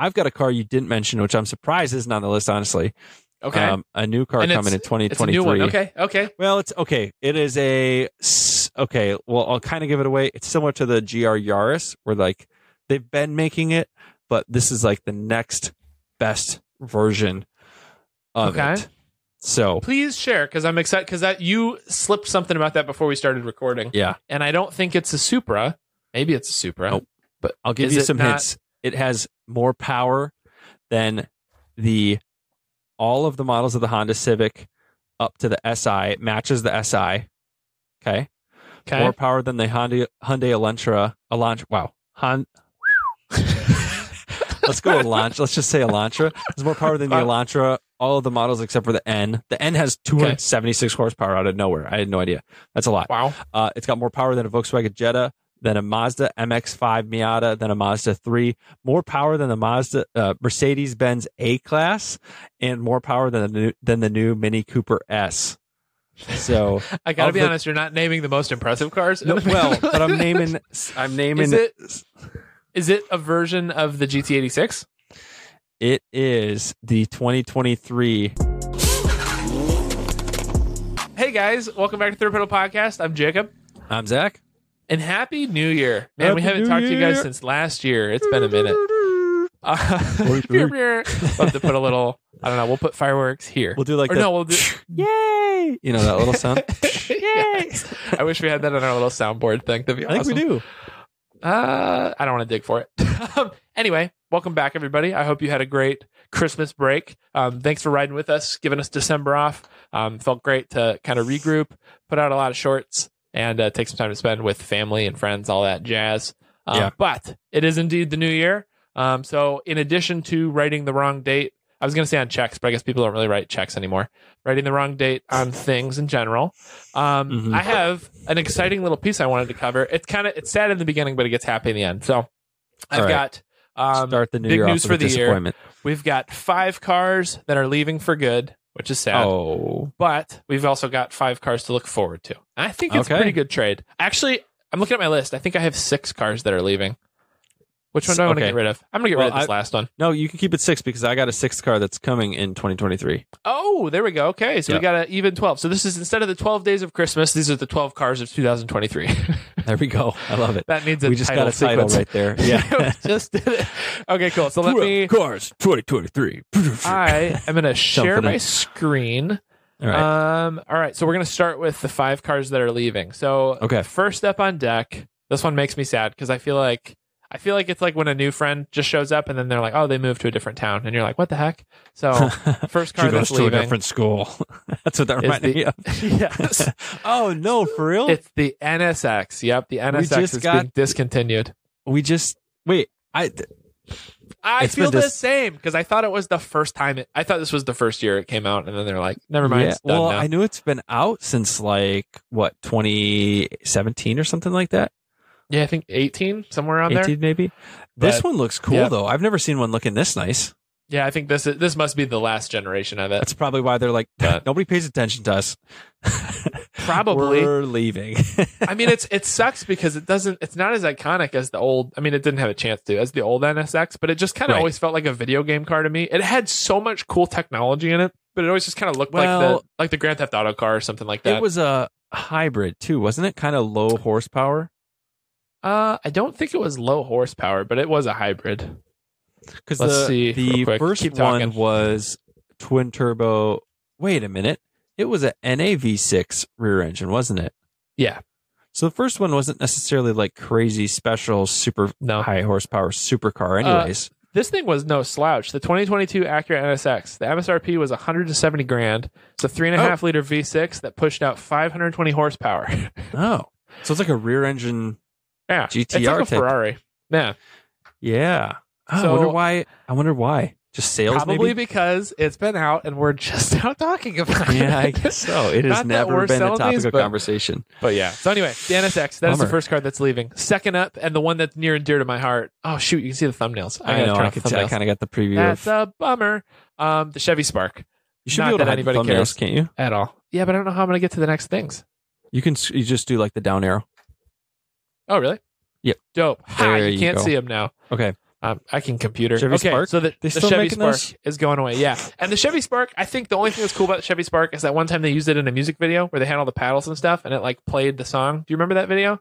I've got a car you didn't mention, which I'm surprised isn't on the list. Honestly, Okay. um, a new car And coming in it's- 2023. it's a new one. Okay. Okay. Well, it's okay. It is a okay. Well, I'll kind of give it away. It's similar to the GR Yaris, where like they've been making it, but this is like the next best version of Okay. it. So Please share because I'm excited because that you slipped something about that before we started recording, yeah, and I don't think it's a Supra. Maybe it's a Supra. Nope. But I'll give you some not- hints. It has more power than the all of the models of the Honda Civic up to the SI. It matches the SI. Okay. okay. More power than the Honda Hyundai Elantra. Elantra. Wow. Hon- Let's go Elantra. Let's just say Elantra. It's more power than the Elantra. All of the models except for the N. The N has 276 horsepower out of nowhere. I had no idea. That's a lot. wow. Uh, it's got more power than a Volkswagen Jetta, than a Mazda MX-5 Miata, than a Mazda 3. More power than the Mazda uh, Mercedes-Benz A-Class, and more power than the new, than the new Mini Cooper S. So I gotta be the- honest. You're not naming the most impressive cars. no, well, but I'm naming. I'm naming. Is it- Is it a version of the GT86? It is the 2023. Hey guys, welcome back to Third Pedal Podcast. I'm Jacob, I'm Zach. And Happy New Year, man. we haven't New talked to you guys since last year. It's been a minute. Uh, we'll have to put a little. I don't know. We'll put fireworks here. We'll do like or the no, we'll do. yay. You know that little sound. Yes. I wish we had that on our little soundboard thing. That'd be I think we do. Uh, I don't want to dig for it. Um, anyway, welcome back, everybody. I hope you had a great Christmas break. Um, thanks for riding with us, giving us December off. Um, felt great to kind of regroup, put out a lot of shorts, and uh, take some time to spend with family and friends, all that jazz. Um, Yeah. But it is indeed the new year. Um, so in addition to writing the wrong date, I was going to say on checks, but I guess people don't really write checks anymore. Writing the wrong date on things in general. Um, Mhm. I have an exciting little piece I wanted to cover. It's kind of it's sad in the beginning, but it gets happy in the end. So I've right. got um, Start the new big news for the year. we've got five cars that are leaving for good, which is sad. Oh, But we've also got five cars to look forward to. I think it's a pretty good trade. Actually, I'm looking at my list. I think I have six cars that are leaving. Which one do I want to Okay. get rid of? I'm gonna get Well, rid of this I- last one. no, you can keep it six because I got a sixth car that's coming in 2023. Oh, there we go. Okay, so we got an even 12. So this is instead of the 12 days of Christmas, these are the 12 cars of 2023. There we go. I love it. that needs a we just title got a title sequence. right there. Yeah. just did it. Okay, cool. So let me. cars 2023. I am going to share Something my screen. All right. Um. All right. So we're going to start with the five cars that are leaving. So Okay. first up on deck. This one makes me sad because I feel like I feel like it's like when a new friend just shows up and then they're like, oh, they moved to a different town, and you're like, what the heck? So first car she goes to a different school. that's what that reminded the- me of. yes. oh no, for real? It's the NSX. Yep, the NSX is got- being discontinued. we just wait. I th- I It's feel been the same because I thought it was the first time. It, I thought this was the first year it came out, and then they're like, "Never mind, yeah, well, now." I knew it's been out since like what 2017 or something like that. Yeah, I think eighteen somewhere around 18 there. maybe. This But- one looks cool yeah. though. I've never seen one looking this nice. Yeah, I think this is, this must be the last generation of it. That's probably why they're like But- nobody pays attention to us. Probably. We're leaving. I mean, it's it sucks because it doesn't. It's not as iconic as the old. I mean, it didn't have a chance to as the old NSX, but it just kind of Right. always felt like a video game car to me. It had so much cool technology in it, but it always just kind of looked like the like the Grand Theft Auto car or something like that. it was a hybrid too, wasn't it? Kind of low horsepower. Uh, I don't think it was low horsepower, but it was a hybrid. Because the, see the first one was twin turbo. Wait a minute. It was a NAV6 rear engine, wasn't it? Yeah. So the first one wasn't necessarily like crazy special super No. high horsepower supercar Uh, anyways. This thing was no slouch. The 2022 Acura NSX, the MSRP was 170 grand. It's a three and a Oh. half liter V6 that pushed out 520 horsepower. oh. So it's like a rear engine yeah, GTR it's like a type. Ferrari. Yeah, Yeah. Oh, So- I wonder why I wonder why. Just sales probably maybe? because it's been out and we're just now talking about it. yeah, I guess so. It has never been a topic these, of but- conversation. But yeah. So anyway, the NSX. That is the first card that's leaving. Second up, and the one that's near and dear to my heart. Oh shoot, you can see the thumbnails. I, gotta know. I, the I kind of got the preview That's of. a bummer. Um, the Chevy Spark You should not be able to the anybody thumbnails, cares. can't you? at all. Yeah, but I don't know how I'm gonna get to the next things. You can. You just do like the down arrow. Oh really? Yep. Dope. Ha, There you you can't go. see them now. Okay. Um, I can computer. Chevy okay, Spark? so the, They the still Chevy making Spark those? is going away. Yeah, and the Chevy Spark. I think the only thing that's cool about the Chevy Spark is that one time they used it in a music video where they had all the paddles and stuff, and it like played the song. Do you remember that video?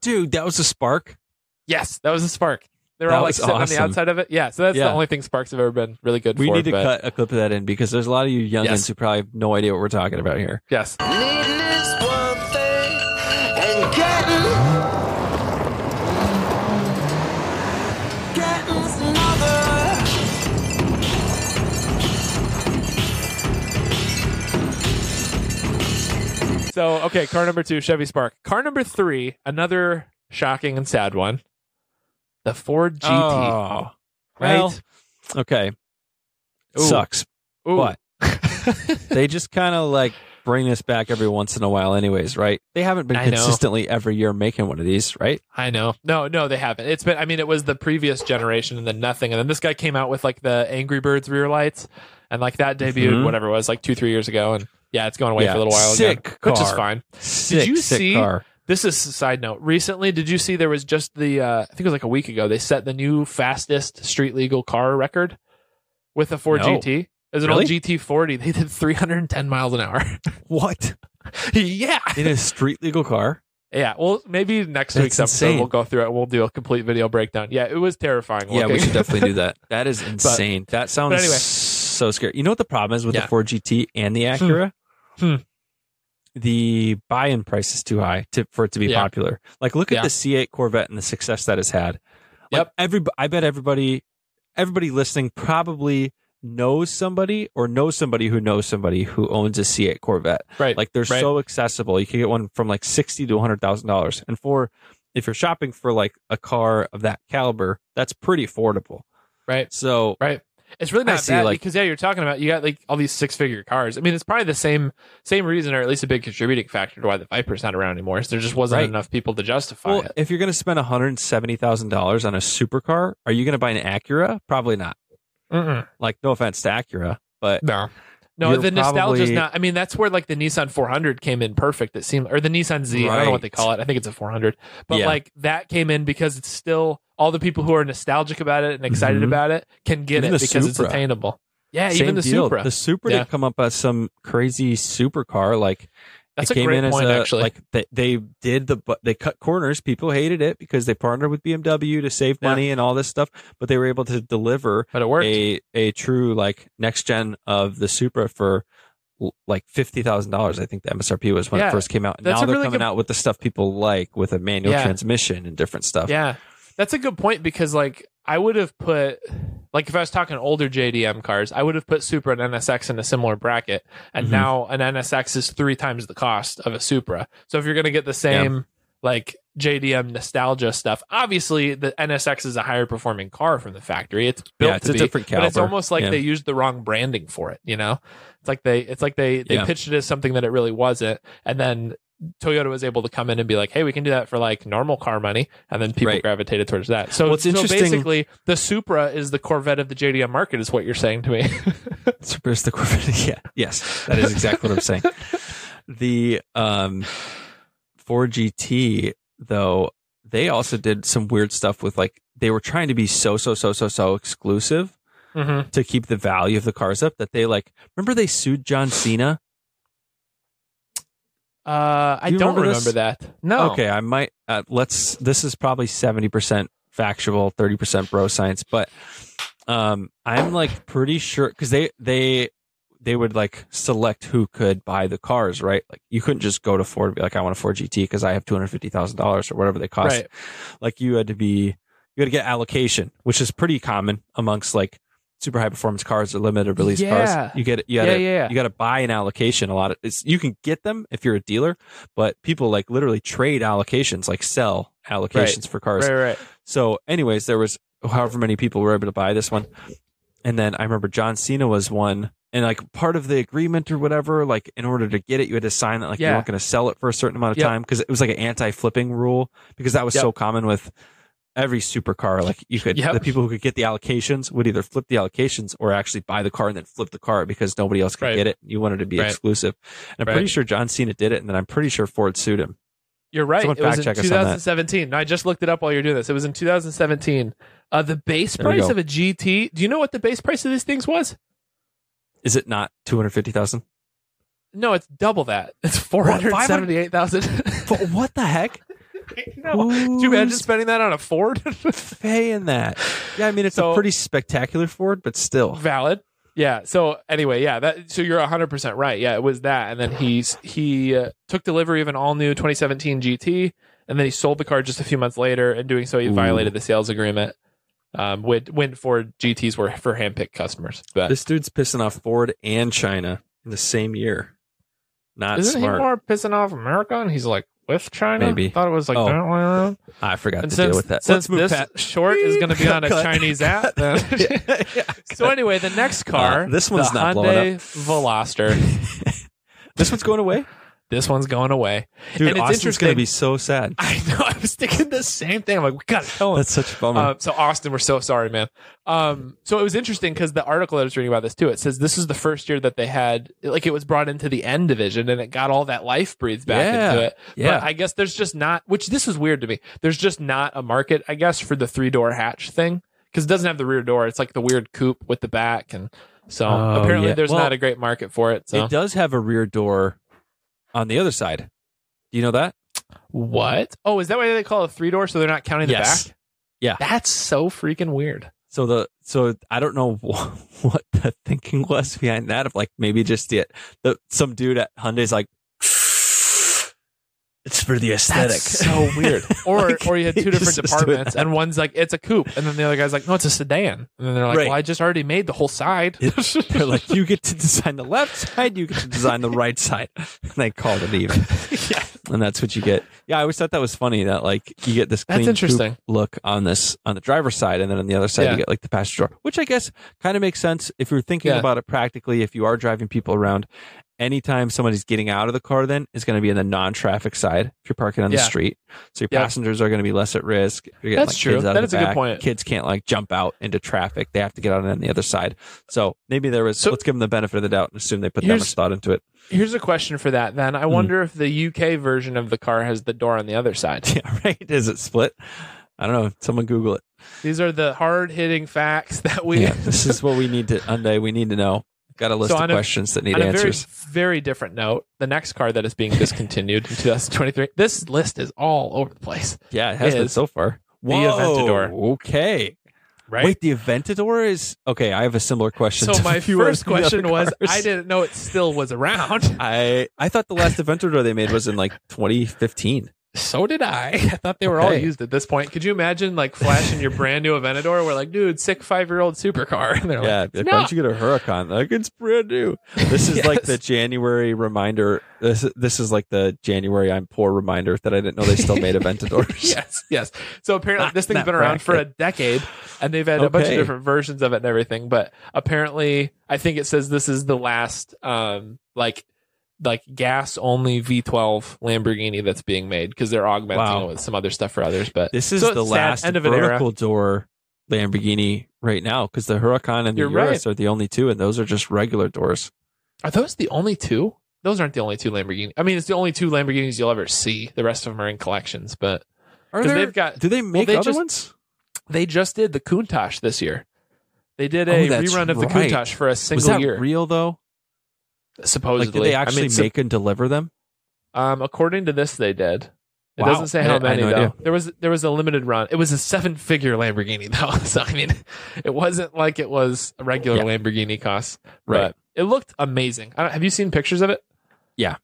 Dude, that was a spark. Yes, that was the Spark. They were That all like was sitting on the awesome. outside of it. Yeah, so that's the Yeah. only thing Sparks have ever been really good for. We for. need to but- cut a clip of that in because there's a lot of you youngins Yes. who probably have no idea what we're talking about here. Yes. Needing So okay, car number two, Chevy Spark. Car number three, another shocking and sad one. The Ford GT. Oh, right? well, okay. Ooh. Sucks. Ooh. But they just kind of like bring this back every once in a while, anyways, right? They haven't been I know. consistently every year making one of these, right? I know. No, no, they haven't. It's been. I mean, it was the previous generation, and then nothing, and then this guy came out with like the Angry Birds rear lights, and like that debuted Mhm. whatever it was, like two, three years ago, and yeah, it's going away Yeah. for a little while Sick again, which is fine. Sick, did you see- car. This is a side note. Recently, did you see there was just the? Uh, I think it was like a week ago. They set the new fastest street legal car record with a Ford No. GT. It was an Really? old GT40. They did 310 miles an hour. What yeah, in a street legal car? yeah. Well, maybe next That's week's episode insane. we'll go through it. We'll do a complete video breakdown. Yeah, it was terrifying. Yeah, we should definitely do that. That is insane. that sounds anyway. so scary. You know what the problem is with Yeah. the Ford GT and the Acura? Hmm. The buy-in price is too high to, for it to be Yeah. popular. Like, look at Yeah. the C8 Corvette and the success that it's had. Like, Yep. Every, I bet everybody, everybody listening probably knows somebody or knows somebody who knows somebody who owns a C8 Corvette. right. Like they're Right. so accessible. You can get one from like sixty to hundred thousand dollars, and for if you're shopping for like a car of that caliber, that's pretty affordable. right. So Right. It's really not see, bad like- because yeah, you're talking about you got like all these six figure cars. I mean, it's probably the same same reason, or at least a big contributing factor to why the Viper's not around anymore. Is there just wasn't Right. enough people to justify well, it. if you're going to spend one hundred seventy thousand dollars on a supercar, are you going to buy an Acura? Probably not. Mm-mm. Like, no offense to Acura, but No. No, the nostalgia's not. I mean, that's where like the Nissan 400 came in perfect. It seemed, or the Nissan Z. I don't know what they call it. I think it's a 400. But Yeah. like that came in because it's still all the people who are nostalgic about it and excited Mhm. about it can get Even it because it's attainable. Yeah, same even the deal. Supra. The Supra Yeah. didn't come up as some crazy supercar. Like That's it a came great in point, as a, actually. like they, they did the but they cut corners. People hated it because they partnered with BMW to save Yeah. money and all this stuff, but they were able to deliver but it worked. a a true like next gen of the Supra for like fifty thousand dollars. I think the MSRP was when Yeah, it first came out. And now they're really coming good- out with the stuff people like with a manual Yeah. transmission and different stuff. Yeah, that's a good point because like I would have put like if I was talking older JDM cars, I would have put Supra and NSX in a similar bracket, and Mhm. now an NSX is three times the cost of a Supra. So if you're gonna get the same like JDM nostalgia stuff, obviously the NSX is a higher performing car from the factory. It's built Yeah, it's to a be, different but it's almost like Yeah. they used the wrong branding for it. You know, it's like they it's like they they Yeah. pitched it as something that it really wasn't, and then. Toyota was able to come in and be like, "Hey, we can do that for like normal car money," and then people Right. gravitated towards that. So, Well, it's so interesting- basically, the Supra is the Corvette of the JDM market, is what you're saying to me. Supra's the Corvette. yeah, yes, that is exactly what I'm saying. The um, Ford GT though, they also did some weird stuff with like they were trying to be so so so so so exclusive mm-hmm. to keep the value of the cars up that they like remember they sued John Cena. Uh, I You don't remember remember, that. No. Okay, I might uh, let's this is probably 70% factual, 30% bro science, but um I'm like pretty sure cuz they they they would like select who could buy the cars, right? Like you couldn't just go to Ford and be like I want a Ford GT because I have $250,000 or whatever they cost. Right. Like you had to be you had to get allocation, which is pretty common amongst like super high performance cars or limited release Yeah. cars. You get you gotta, yeah, yeah. you got to buy an allocation. A lot of it's you can get them if you're a dealer, but people like literally trade allocations, like sell allocations for cars. Right, right. So, anyways, there was however many people were able to buy this one, and then I remember John Cena was one. And like part of the agreement or whatever, like in order to get it, you had to sign that like you Yeah. weren't going to sell it for a certain amount of Yep. time because it was like an anti-flipping rule because that was Yep. so common with every supercar. Like you could, Yep. the people who could get the allocations would either flip the allocations or actually buy the car and then flip the car because nobody else could Right. get it. You wanted to be Right. exclusive. And I'm Right. pretty sure John Cena did it, and then I'm pretty sure Ford sued him. You're right. Someone it was in check us 2017. I just looked it up while you're doing this. It was in 2017. Uh, the base There price of a GT. Do you know what the base price of these things was? Is it not two hundred fifty thousand? No, it's double that. It's four hundred seventy-eight thousand. what the heck? no. Could you imagine spending that on a Ford? paying that? Yeah, I mean it's So- a pretty spectacular Ford, but still. Valid. Yeah. So anyway, yeah. That so you're 100 percent right. Yeah, it was that, and then he's he uh, took delivery of an all new 2017 GT, and then he sold the car just a few months later. And doing so, he Ooh. violated the sales agreement. Um, when when Ford GTS were for handpicked customers, but This dude's pissing off Ford and China in the same year. Not isn't smart. he more pissing off America? And he's like with China. Maybe. thought it was like Oh. that way around. I forgot And to since, deal with that. since Let's move this past- short is going to be on a Chinese app, then. so anyway, the next car, Uh, this one's the not blowing Hyundai Veloster. this one's going away, This one's going away. dude. And it's Austin's going to be so sad. I know. I was thinking the same thing. I'm like, we got to kill him. That's such a bummer. Uh, so Austin, we're so sorry, man. Um, so it was interesting because the article I was reading about this too. It says this is the first year that they had like it was brought into the N division and it got all that life breathed back Yeah. into it. Yeah. But I guess there's just not. Which this is weird to me. There's just not a market, I guess, for the three door hatch thing because it doesn't have the rear door. It's like the weird coupe with the back, and so Oh, apparently yeah. there's Well, not a great market for it. So It does have a rear door on the other side. Do you know that? what? Oh, is that why they call it a three door? So they're not counting the Yes. back. Yeah. That's so freaking weird. So the so I don't know what the thinking was behind that. Of like maybe just the, the some dude at Hyundai's like it's for the aesthetic. That's so weird. Or Like, or you had two different just was doing departments, and one's like it's a coupe, and then the other guy's like, no, it's a sedan, and then they're like, Right. well, I just already made the whole side. They're like, you get to design the left side, you get to design the right side. And they called it even. yeah, And that's what you get. Yeah, I always thought that was funny that like you get this That's clean interesting. look on this on the driver's side, and then on the other side Yeah. you get like the passenger door, which I guess kind of makes sense if you're thinking Yeah. about it practically. If you are driving people around, anytime somebody's getting out of the car, then is going to be in the non-traffic side if you're parking on the street. So your Yeah. passengers are going to be less at risk. You're getting, That's like, true. Kids out That of is the a good back. point. Kids can't like jump out into traffic. They have to get out on the other side. So maybe there was. So- let's give them the benefit of the doubt and assume they put that much thought into it. Here's a question for that. Then I Hmm. wonder if the UK version of the car has the door on the other side. Yeah, right. Is it split? I don't know. Someone Google it. These are the hard hitting facts that we. yeah, this is what we need to Hyundai. We need to know. Got a list So of a- questions that need On a very, answers. very different note, the next car that is being discontinued in 2023. This list is all over the place, yeah, it has been so far. the Aventador. Okay. right? Wait, the Aventador is okay. I have a similar question. so my first of the other question was. I didn't know it still was around. I I thought the last Aventador they made was in like 2015. So did I. I thought they were all used at this point. Could you imagine like flashing your brand new Aventador? We're like, dude, sick five year old supercar. And they're Yeah, like, no. why don't you get a Huracan? Like it's brand new. This is like the January reminder. This this is like the January I'm poor reminder that I didn't know they still made Aventadors. yes, yes. So apparently, Not this thing's been around for a decade, and they've had a bunch of different versions of it and everything. But apparently, I think it says this is the last, um, like, like gas only V12 Lamborghini that's being made because they're augmenting Wow. it with some other stuff for others. But This is So the last end of an era. door Lamborghini right now because the Huracan and the You're Urus right. are the only two, and those are just regular doors. are those the only two? Those aren't the only two Lamborghini. I mean, it's the only two Lamborghinis you'll ever see. The rest of them are in collections, but Are there? they've got- do they make they other just- ones? they just did the Countach this year. They did Oh, a that's rerun of the right. Countach for a Was single that year. real though? Supposedly, Like, did they actually I mean, make and deliver them? Um, according to this, they did. It Wow. doesn't say how many no though. There was there was a limited run. It was a seven figure Lamborghini though, so I mean, it wasn't like it was a regular Yeah. Lamborghini cost. Right. It looked amazing. I don't, have you seen pictures of it? Yeah.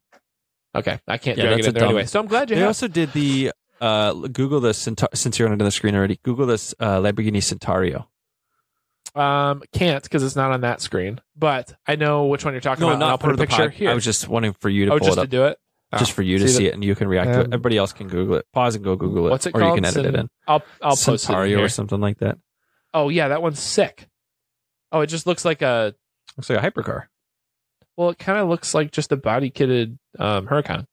Okay, I can't Yeah, drag it in there dumb- anyway. So I'm glad you They have. also did the uh, Google the Centa- since you're on the screen already. Google this uh, Lamborghini Centario. Um, can't because it's not on that screen. But I know which one you're talking No, about. and I'll not put a the picture pod. here. I was just wanting for you to oh, pull just it to do it. just Oh, for you to see see the- it, and you can react to it. Um, Everybody else can Google it. Pause and go Google it. What's it or called? you can edit it in. I'll I'll post it in Centario here. or something like that. Oh yeah, that one's sick. Oh, it just looks like a. Looks like a hypercar. Well, it kind of looks like just a body kitted um, Huracan.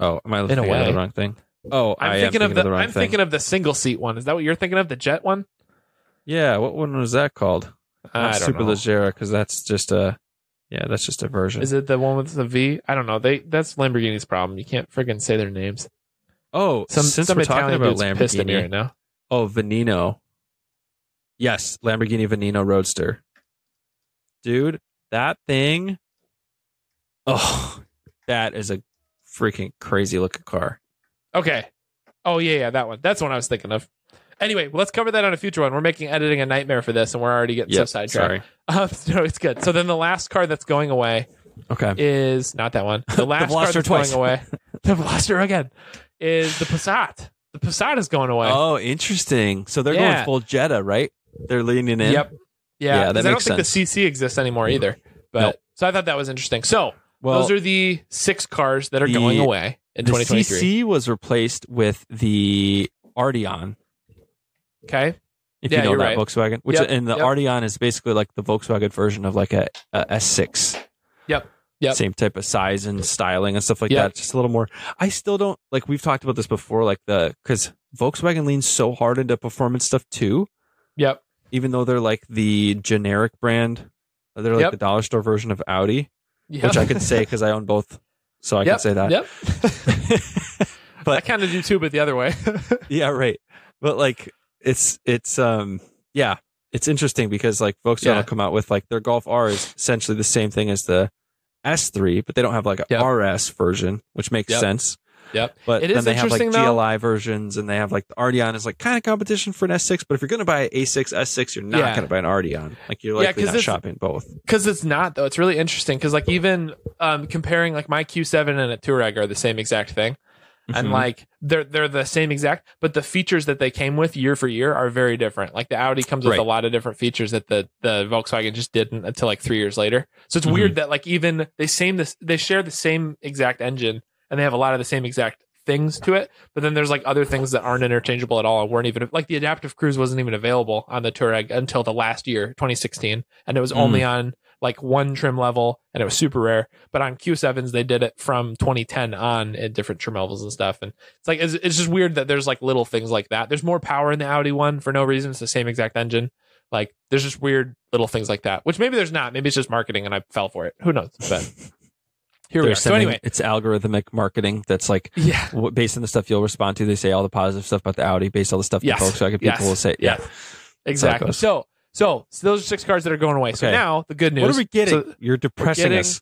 Oh, am I In a way. the wrong thing? Oh, I'm am thinking of the. wrong I'm thing. thinking of the single seat one. Is that what you're thinking of? The jet one? Yeah, what one was that called? I Not Super know. Leggera, because that's just a. Yeah, that's just a version. Is it the one with the V? I don't know. They that's Lamborghini's problem. You can't friggin' say their names. Oh, Some since some we're talking about dude's pissed at me Lamborghini, right now. oh Veneno, yes, Lamborghini Veneno Roadster, dude, that thing, oh, that is a freaking crazy looking car. Okay. Oh yeah, yeah, that one. That's the one I was thinking of. Anyway, well, let's cover that on a future one. We're making editing a nightmare for this, and we're already getting so sidetracked. sorry. Um, no, it's good. So then the last car that's going away Okay, is not that one. The last car Veloster that's twice. going away, the Veloster again, is the Passat. The Passat is going away. oh, interesting. So they're Yeah. going full Jetta, right? They're leaning in. Yep. Yeah, Yeah, that 'cause I don't makes think the CC exists anymore either. But Nope. so I thought that was interesting. So Well, those are the six cars that are the- going away in the 2023. CC was replaced with the Arteon. Okay. If Yeah, you know that right. Volkswagen, which Yep, and the yep. Arteon is basically like the Volkswagen version of like a, a S6. Yep, yep. Same type of size and styling and stuff like Yep. that. Just a little more. I still don't like. We've talked about this before, like the because Volkswagen leans so hard into performance stuff too. Yep. Even though they're like the generic brand, they're like Yep. the dollar store version of Audi, Yep. which I could say because I own both, so I yep. can say that. Yep. but I kind of do too, but the other way. yeah, right. But like it's it's um yeah, it's interesting because like Volkswagen Yeah. will come out with like their Golf R is essentially the same thing as the S3, but they don't have like a Yep. RS version, which makes Yep. sense. Yep. But It then is they have like though. GLI versions and they have like the Arteon is like kind of competition for an S6, but if you're going to buy an A6 S6, you're not Yeah. going to buy an Arteon. Like you're Yeah, likely 'cause not shopping both. Because it's not though. It's really interesting because like even um, comparing like my Q7 and a Touareg are the same exact thing, and Mhm. like they're they're the same exact, but the features that they came with year for year are very different. Like the Audi comes with Right. a lot of different features that the the Volkswagen just didn't until like three years later. So it's Mhm. weird that like even they same this they share the same exact engine and they have a lot of the same exact things to it but then there's like other things that aren't interchangeable at all and weren't even like the adaptive cruise wasn't even available on the Touareg until the last year 2016 and it was Mm. only on like one trim level and it was super rare but on q7s they did it from 2010 on at different trim levels and stuff and it's like it's, it's just weird that there's like little things like that there's more power in the audi one for no reason it's the same exact engine like there's just weird little things like that which maybe there's not maybe it's just marketing and i fell for it who knows but here we are so anyway it's algorithmic marketing that's like yeah based on the stuff you'll respond to. They say all the positive stuff about the Audi, based on the stuff Yes. the Volkswagen people Yes. will say. Yes. Yeah. exactly so so so those are six cars that are going away so Okay. now the good news What are we getting? so- You're depressing getting- us.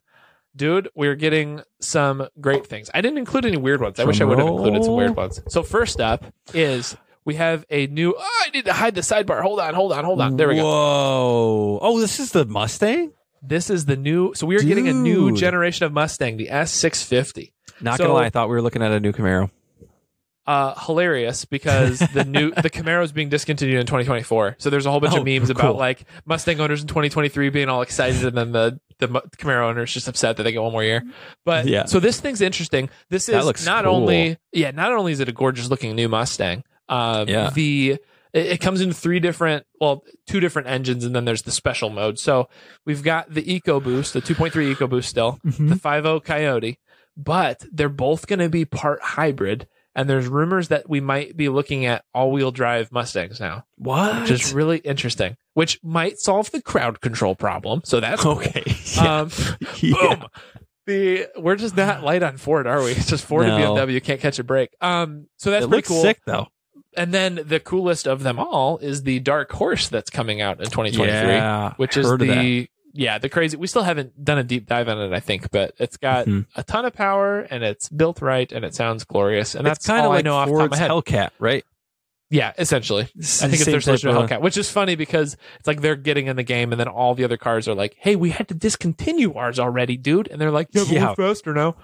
dude, we're getting some great things. I didn't include any weird ones. I wish I would have included some weird ones. So first up is we have a new. Oh, I need to hide the sidebar. Hold on, hold on, hold on. There we go. Whoa! Oh, this is the Mustang. This is the new. So we are getting a new Dude. generation of Mustang, the S650. Not So- gonna lie, I thought we were looking at a new Camaro. Uh, hilarious because the new the Camaro is being discontinued in 2024. So there's a whole bunch Oh, of memes cool. about like Mustang owners in 2023 being all excited, and then the the Camaro owners just upset that they get one more year. But Yeah. so this thing's interesting. This is not cool. only yeah, not only is it a gorgeous looking new Mustang. Um, Yeah. The it, it comes in three different, well, two different engines, and then there's the special mode. So we've got the EcoBoost, the 2.3 EcoBoost still, Mm-hmm. the 5.0 Coyote, but they're both going to be part hybrid. And there's rumors that we might be looking at all-wheel drive Mustangs now, What? which is really interesting. Which might solve the crowd control problem. So that's cool. okay. Um, Yeah. boom. The we're just not light on Ford, are we? It's just Ford No. and BMW can't catch a break. Um, so that's it pretty cool. sick though. And then the coolest of them all is the Dark Horse that's coming out in 2023, Yeah, which is heard of that. the yeah the crazy. We still haven't done a deep dive on it, I think, but it's got Mhm. a ton of power and it's built right and it sounds glorious. And It's that's kind of like I know off the top of Ford's. Hellcat, right? yeah, essentially. I think it's their Same solution to type of- Hellcat, which is funny because it's like they're getting in the game, and then all the other cars are like, "Hey, we had to discontinue ours already, dude," and they're like, "Yeah, but Yeah. we're faster now."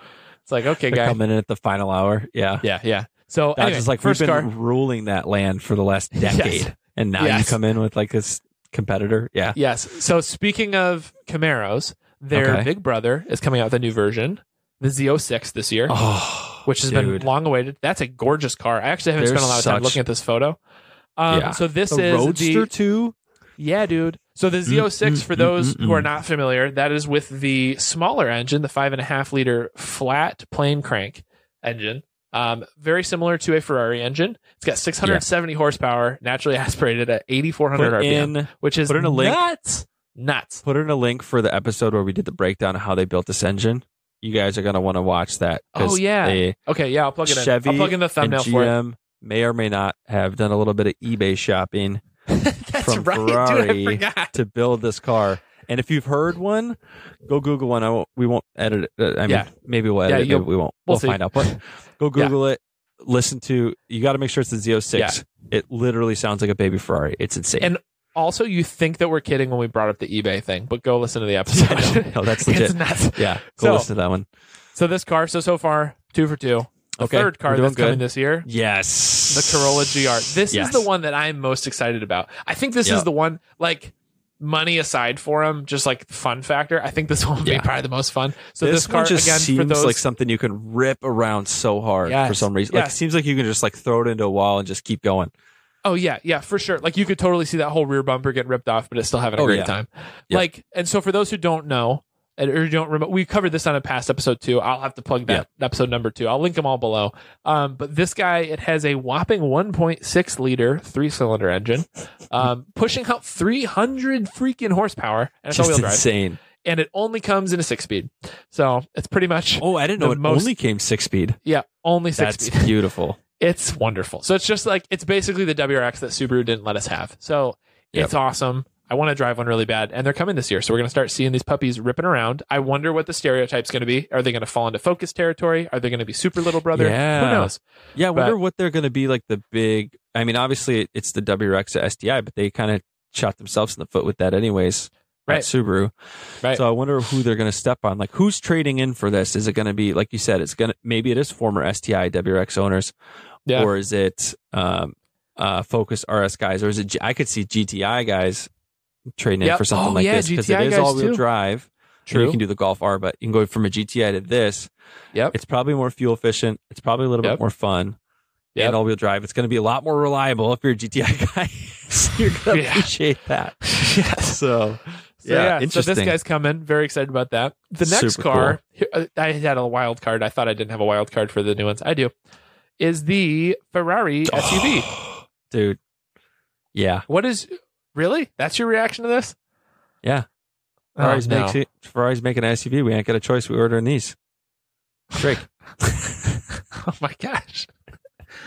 It's like, okay, They're guy, coming in at the final hour. Yeah. yeah, yeah. So Dodge anyway, is like first we've been car, ruling that land for the last Yes. decade, and now Yes. you come in with like this competitor. Yeah. yes. So speaking of Camaros, their Okay. big brother is coming out with a new version, the Z06 this year, Oh, which has dude. been long awaited. That's a gorgeous car. I actually haven't There's spent a lot of time such- looking at this photo. Um, Yeah. So this the is Roadster the too. Yeah, dude. So the Z06, mm, for mm, those mm, who are mm. not familiar, that is with the smaller engine, the five and a half liter flat plane crank engine. Um, very similar to a Ferrari engine. It's got 670 horsepower, naturally aspirated at 8,400 Put RPM, in which is put in a link. nuts. Nuts. put in a link for the episode where we did the breakdown of how they built this engine. you guys are gonna want to watch that. Oh, yeah. they- Okay, yeah, I'll plug it in. Chevy I'll plug in the thumbnail and for it. GM may or may not have done a little bit of eBay shopping That's from right, Ferrari dude. I forgot. to build this car. And if you've heard one, go Google one. I won't, we won't edit it. Uh, I mean, Yeah. maybe we'll Yeah, edit it. you'll- Maybe we won't. we'll We'll, find out. But go Google it. Listen to. You got to make sure it's the Z06. Yeah. It literally sounds like a baby Ferrari. It's insane. And Also, you think that we're kidding when we brought up the eBay thing, but go listen to the episode. Yeah, no, no, that's it's legit. nuts. yeah, go So- listen to that one. So this car, so so far, two for two. The Okay, third car that's coming this year, Yes, the Corolla GR. This Yes. is the one that I'm most excited about. I think this Yeah. is the one, like money aside for him, just like fun factor. I think this one will be probably the most fun. So this, this, just again seems for those like something you can rip around so hard for some reason. Like yes. it seems like you can just like throw it into a wall and just keep going. Oh yeah, yeah, for sure. Like you could totally see that whole rear bumper get ripped off, but it's still having a Oh, great yeah. time. Yeah. Like, and so for those who don't know, or don't remember, we covered this on a past episode too. I'll have to plug that episode number two. I'll link them all below. Um, but this guy, it has a whopping 1.6 liter three cylinder engine, um, pushing out 300 freaking horsepower, and it's all-wheel drive, insane. and it only comes in a six speed. So it's pretty much Oh, I didn't know it most- only came six speed. yeah, only six That's speed. beautiful. It's wonderful. So it's just like it's basically the WRX that Subaru didn't let us have. So Yep. it's awesome. I want to drive one really bad, and they're coming this year. So we're going to start seeing these puppies ripping around. I wonder what the stereotype's going to be. Are they going to fall into focus territory? Are they going to be super little brother? Yeah. Who knows? Yeah, I wonder But- what they're going to be like the big. I mean, obviously it's the WRX STI, but they kind of shot themselves in the foot with that, anyways. Right. At Subaru. Right. So I wonder who they're going to step on. Like, who's trading in for this? Is it going to be like you said? It's going to maybe it is former STI WRX owners, Yeah. or is it um, uh, Focus RS guys, or is it? G- I could see GTI guys trading in Yep. for something Oh, like yeah, this because it is guys all-wheel drive. True. You can do the Golf R, but you can go from a GTI to this. Yep. It's probably more fuel efficient. It's probably a little Yep. bit more fun. Yep. And all wheel drive. It's going to be a lot more reliable if you're a GTI guy. so you're going to Yeah. appreciate that. yes. So, So, yeah, so interesting. this guy's coming. Very excited about that. The next Super car, here- uh, I had a wild card. I thought I didn't have a wild card for the new ones. I do. Is the Ferrari SUV? Dude. Yeah. What is really? That's your reaction to this? Yeah. Oh, Ferrari's, no. makes it, Ferrari's making an SUV. We ain't got a choice. We ordering these. Drake. oh my gosh.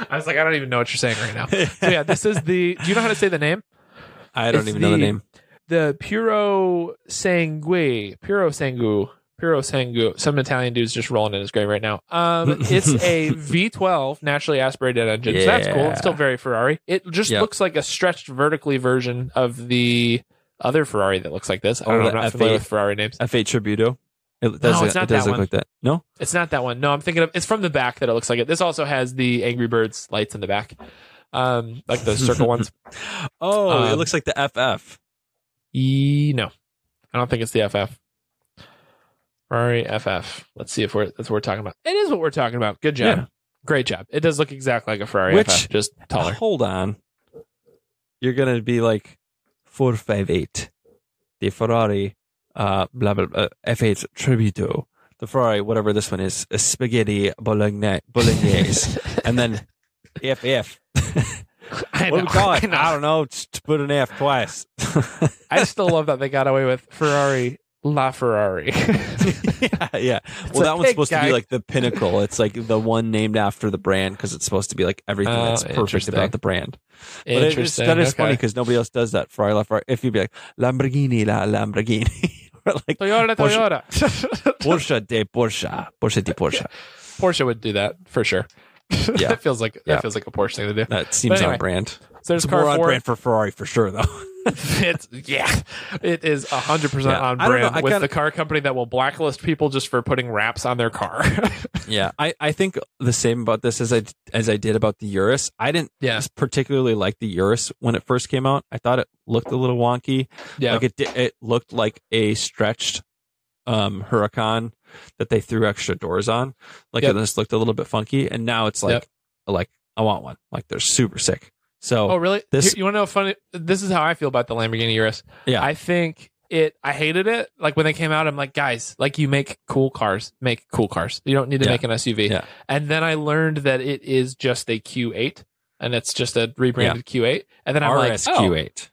I was like, I don't even know what you're saying right now. So yeah, this is the. Do you know how to say the name? I don't It's even know the the- name. The Puro Sangue, Puro Sangu, Puro Sangu. Some Italian dude's just rolling in his grave right now. Um, it's a V12 naturally aspirated engine. So that's cool. It's still very Ferrari. It just Yep. looks like a stretched vertically version of the other Ferrari that looks like this. I Oh, don't know. the I'm not F8. familiar with Ferrari names. F8 Tributo. It does, No, it's not it that look one. like that. No? It's not that one. No, I'm thinking of. It's from the back that it looks like it. This also has the Angry Birds lights in the back, um, like the circle ones. Oh, it Um, looks like the FF. E, no, I don't think it's the FF. Ferrari FF. Let's see if we're that's what we're talking about. It is what we're talking about. Good job. Yeah. Great job. It does look exactly like a Ferrari Which- FF, just taller. Hold on. You're going to be like 458. The Ferrari, uh, blah, blah, blah, F8 Tributo. The Ferrari, whatever this one is, a spaghetti bolognese, bolognese. and then FF. I what do know, we call it? I. I, don't know. Just put an F twice. I still love that they got away with Ferrari La Ferrari. yeah, yeah. Well, like, that one's supposed to be like the pinnacle. It's like the one named after the brand because it's supposed to be like everything Oh, that's perfect about the brand. But it- it's, Interesting. that is funny because nobody else does that. Ferrari, La Ferrari. If you'd be like Lamborghini, la Lamborghini, or like Toyota, Porsche- Toyota. Porsche de Porsche, Porsche de Porsche. Porsche would do that for sure. Yeah. that feels like Yeah. that feels like a Porsche thing to do. That seems anyway, on brand. So there's It's car more on four. brand for Ferrari for sure, though. it's yeah, it is hundred percent on I know, brand with kinda- the car company that will blacklist people just for putting wraps on their car. yeah, I, I think the same about this as I as I did about the Urus. I didn't Yeah. particularly like the Urus when it first came out. I thought it looked a little wonky. yeah, Like it it looked like a stretched um Huracan that they threw extra doors on. Like Yep. it just looked a little bit funky. And now it's like Yep. like I want one. Like they're super sick. So oh really? this- you want to know? Funny. This is how I feel about the Lamborghini Urus. yeah, I think it. I hated it. Like when they came out, I'm like, guys, like you make cool cars, make cool cars. You don't need to Yeah. make an SUV. Yeah. And then I learned that it is just a Q8, and it's just a rebranded Q8. And then I'm like, oh, RSQ8.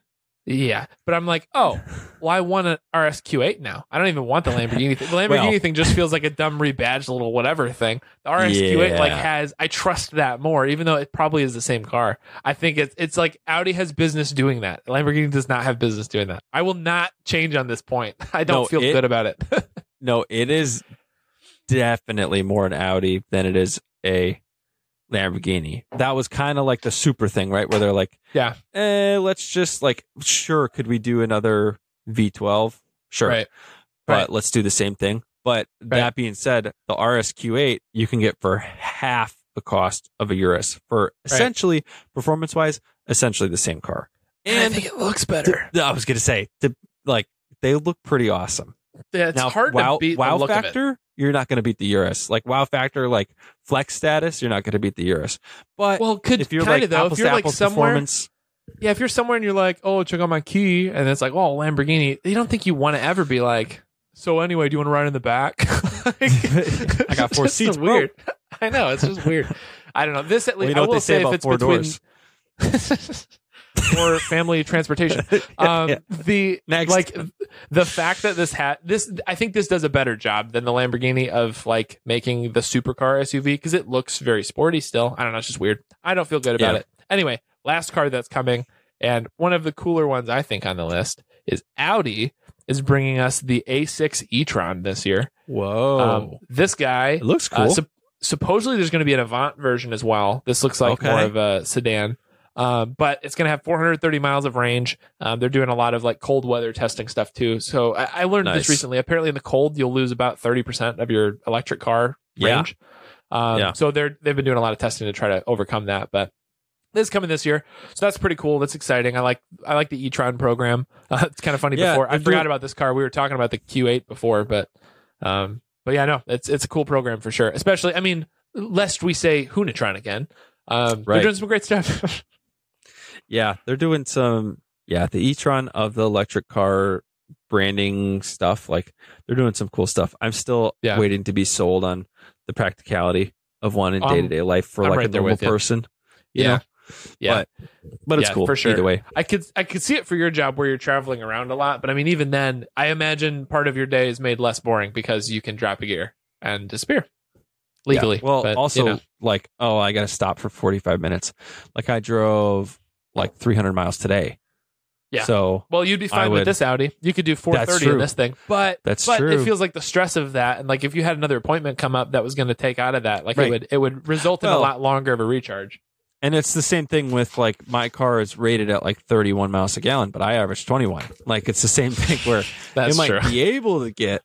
Yeah, but I'm like, oh, well, I want an RSQ8 now. I don't even want the Lamborghini thing. The Lamborghini Well- thing just feels like a dumb rebadged little whatever thing. The RSQ8 like has, I trust that more, even though it probably is the same car. I think it's it's like Audi has business doing that. Lamborghini does not have business doing that. I will not change on this point. I don't No, feel it- good about it. No, it is definitely more an Audi than it is a Lamborghini. That was kind of like the super thing, right? Where they're like, yeah, eh, let's just like, sure, could we do another V12? Sure. right. But right. let's do the same thing. But that being said, the RSQ8 you can get for half the cost of a Urus for essentially performance wise, essentially the same car. And I think it looks better. I was gonna say, the, like they look pretty awesome. Yeah, it's now, hard wow, to beat wow the look of it. factor, you're not going to beat the Urus. Like wow factor, like flex status, you're not going to beat the Urus. But Well, could if you're kind like of though, apples if you're to like apples somewhere, performance, yeah, if you're somewhere and you're like, oh, check out my key, and it's like, oh, Lamborghini, you don't think you want to ever be like, so anyway, do you want to ride in the back? I got four seats, so weird. I know it's just weird. I don't know. This at well, least you know I what will they say if about it's four between doors. or family transportation. Um, Yeah. The Next. like the fact that this hat this I think this does a better job than the Lamborghini of like making the supercar SUV because it looks very sporty still. I don't know, it's just weird. I don't feel good about Yeah. it. Anyway, last car that's coming and one of the cooler ones I think on the list is Audi is bringing us the A6 e-tron this year. Whoa, Um, this guy it looks uh, cool. supposedly, there's going to be an Avant version as well. This looks like Okay. more of a sedan, um, but it's going to have 430 miles of range. Um, they're doing a lot of like cold weather testing stuff too. So I, I learned Nice. this recently. Apparently, in the cold, you'll lose about 30 percent of your electric car Yeah. range. Um, Yeah. So they're they've been doing a lot of testing to try to overcome that, but. This is coming this year, so that's pretty cool. That's exciting. I like I like the e-tron program. Uh, it's kind of funny. Yeah, before I forgot doing- about this car. We were talking about the Q8 before, but um, but yeah, no, it's it's a cool program for sure. Especially, I mean, lest we say Hunatron again. Um, They're doing some great stuff. Yeah, they're doing some. Yeah, the e-tron of the electric car branding stuff. Like they're doing some cool stuff. I'm still Yeah. waiting to be sold on the practicality of one in day to day life for I'm like right a normal person. You Yeah. know? yeah, But, but it's Yeah, cool for sure. either way. I could I could see it for your job where you're traveling around a lot. But I mean, even then, I imagine part of your day is made less boring because you can drop a gear and disappear legally. Yeah. Well, but, also you know. like, oh, I got to stop for 45 minutes. Like I drove like 300 miles today. Yeah. So Well, you'd be fine with this Audi. You could do 430 in this thing, but That's but true. it feels like the stress of that, and like if you had another appointment come up that was going to take out of that, like it would it would result in a lot longer of a recharge. And it's the same thing with like my car is rated at like 31 miles a gallon, but I average 21. Like it's the same thing where That's you might true. be able to get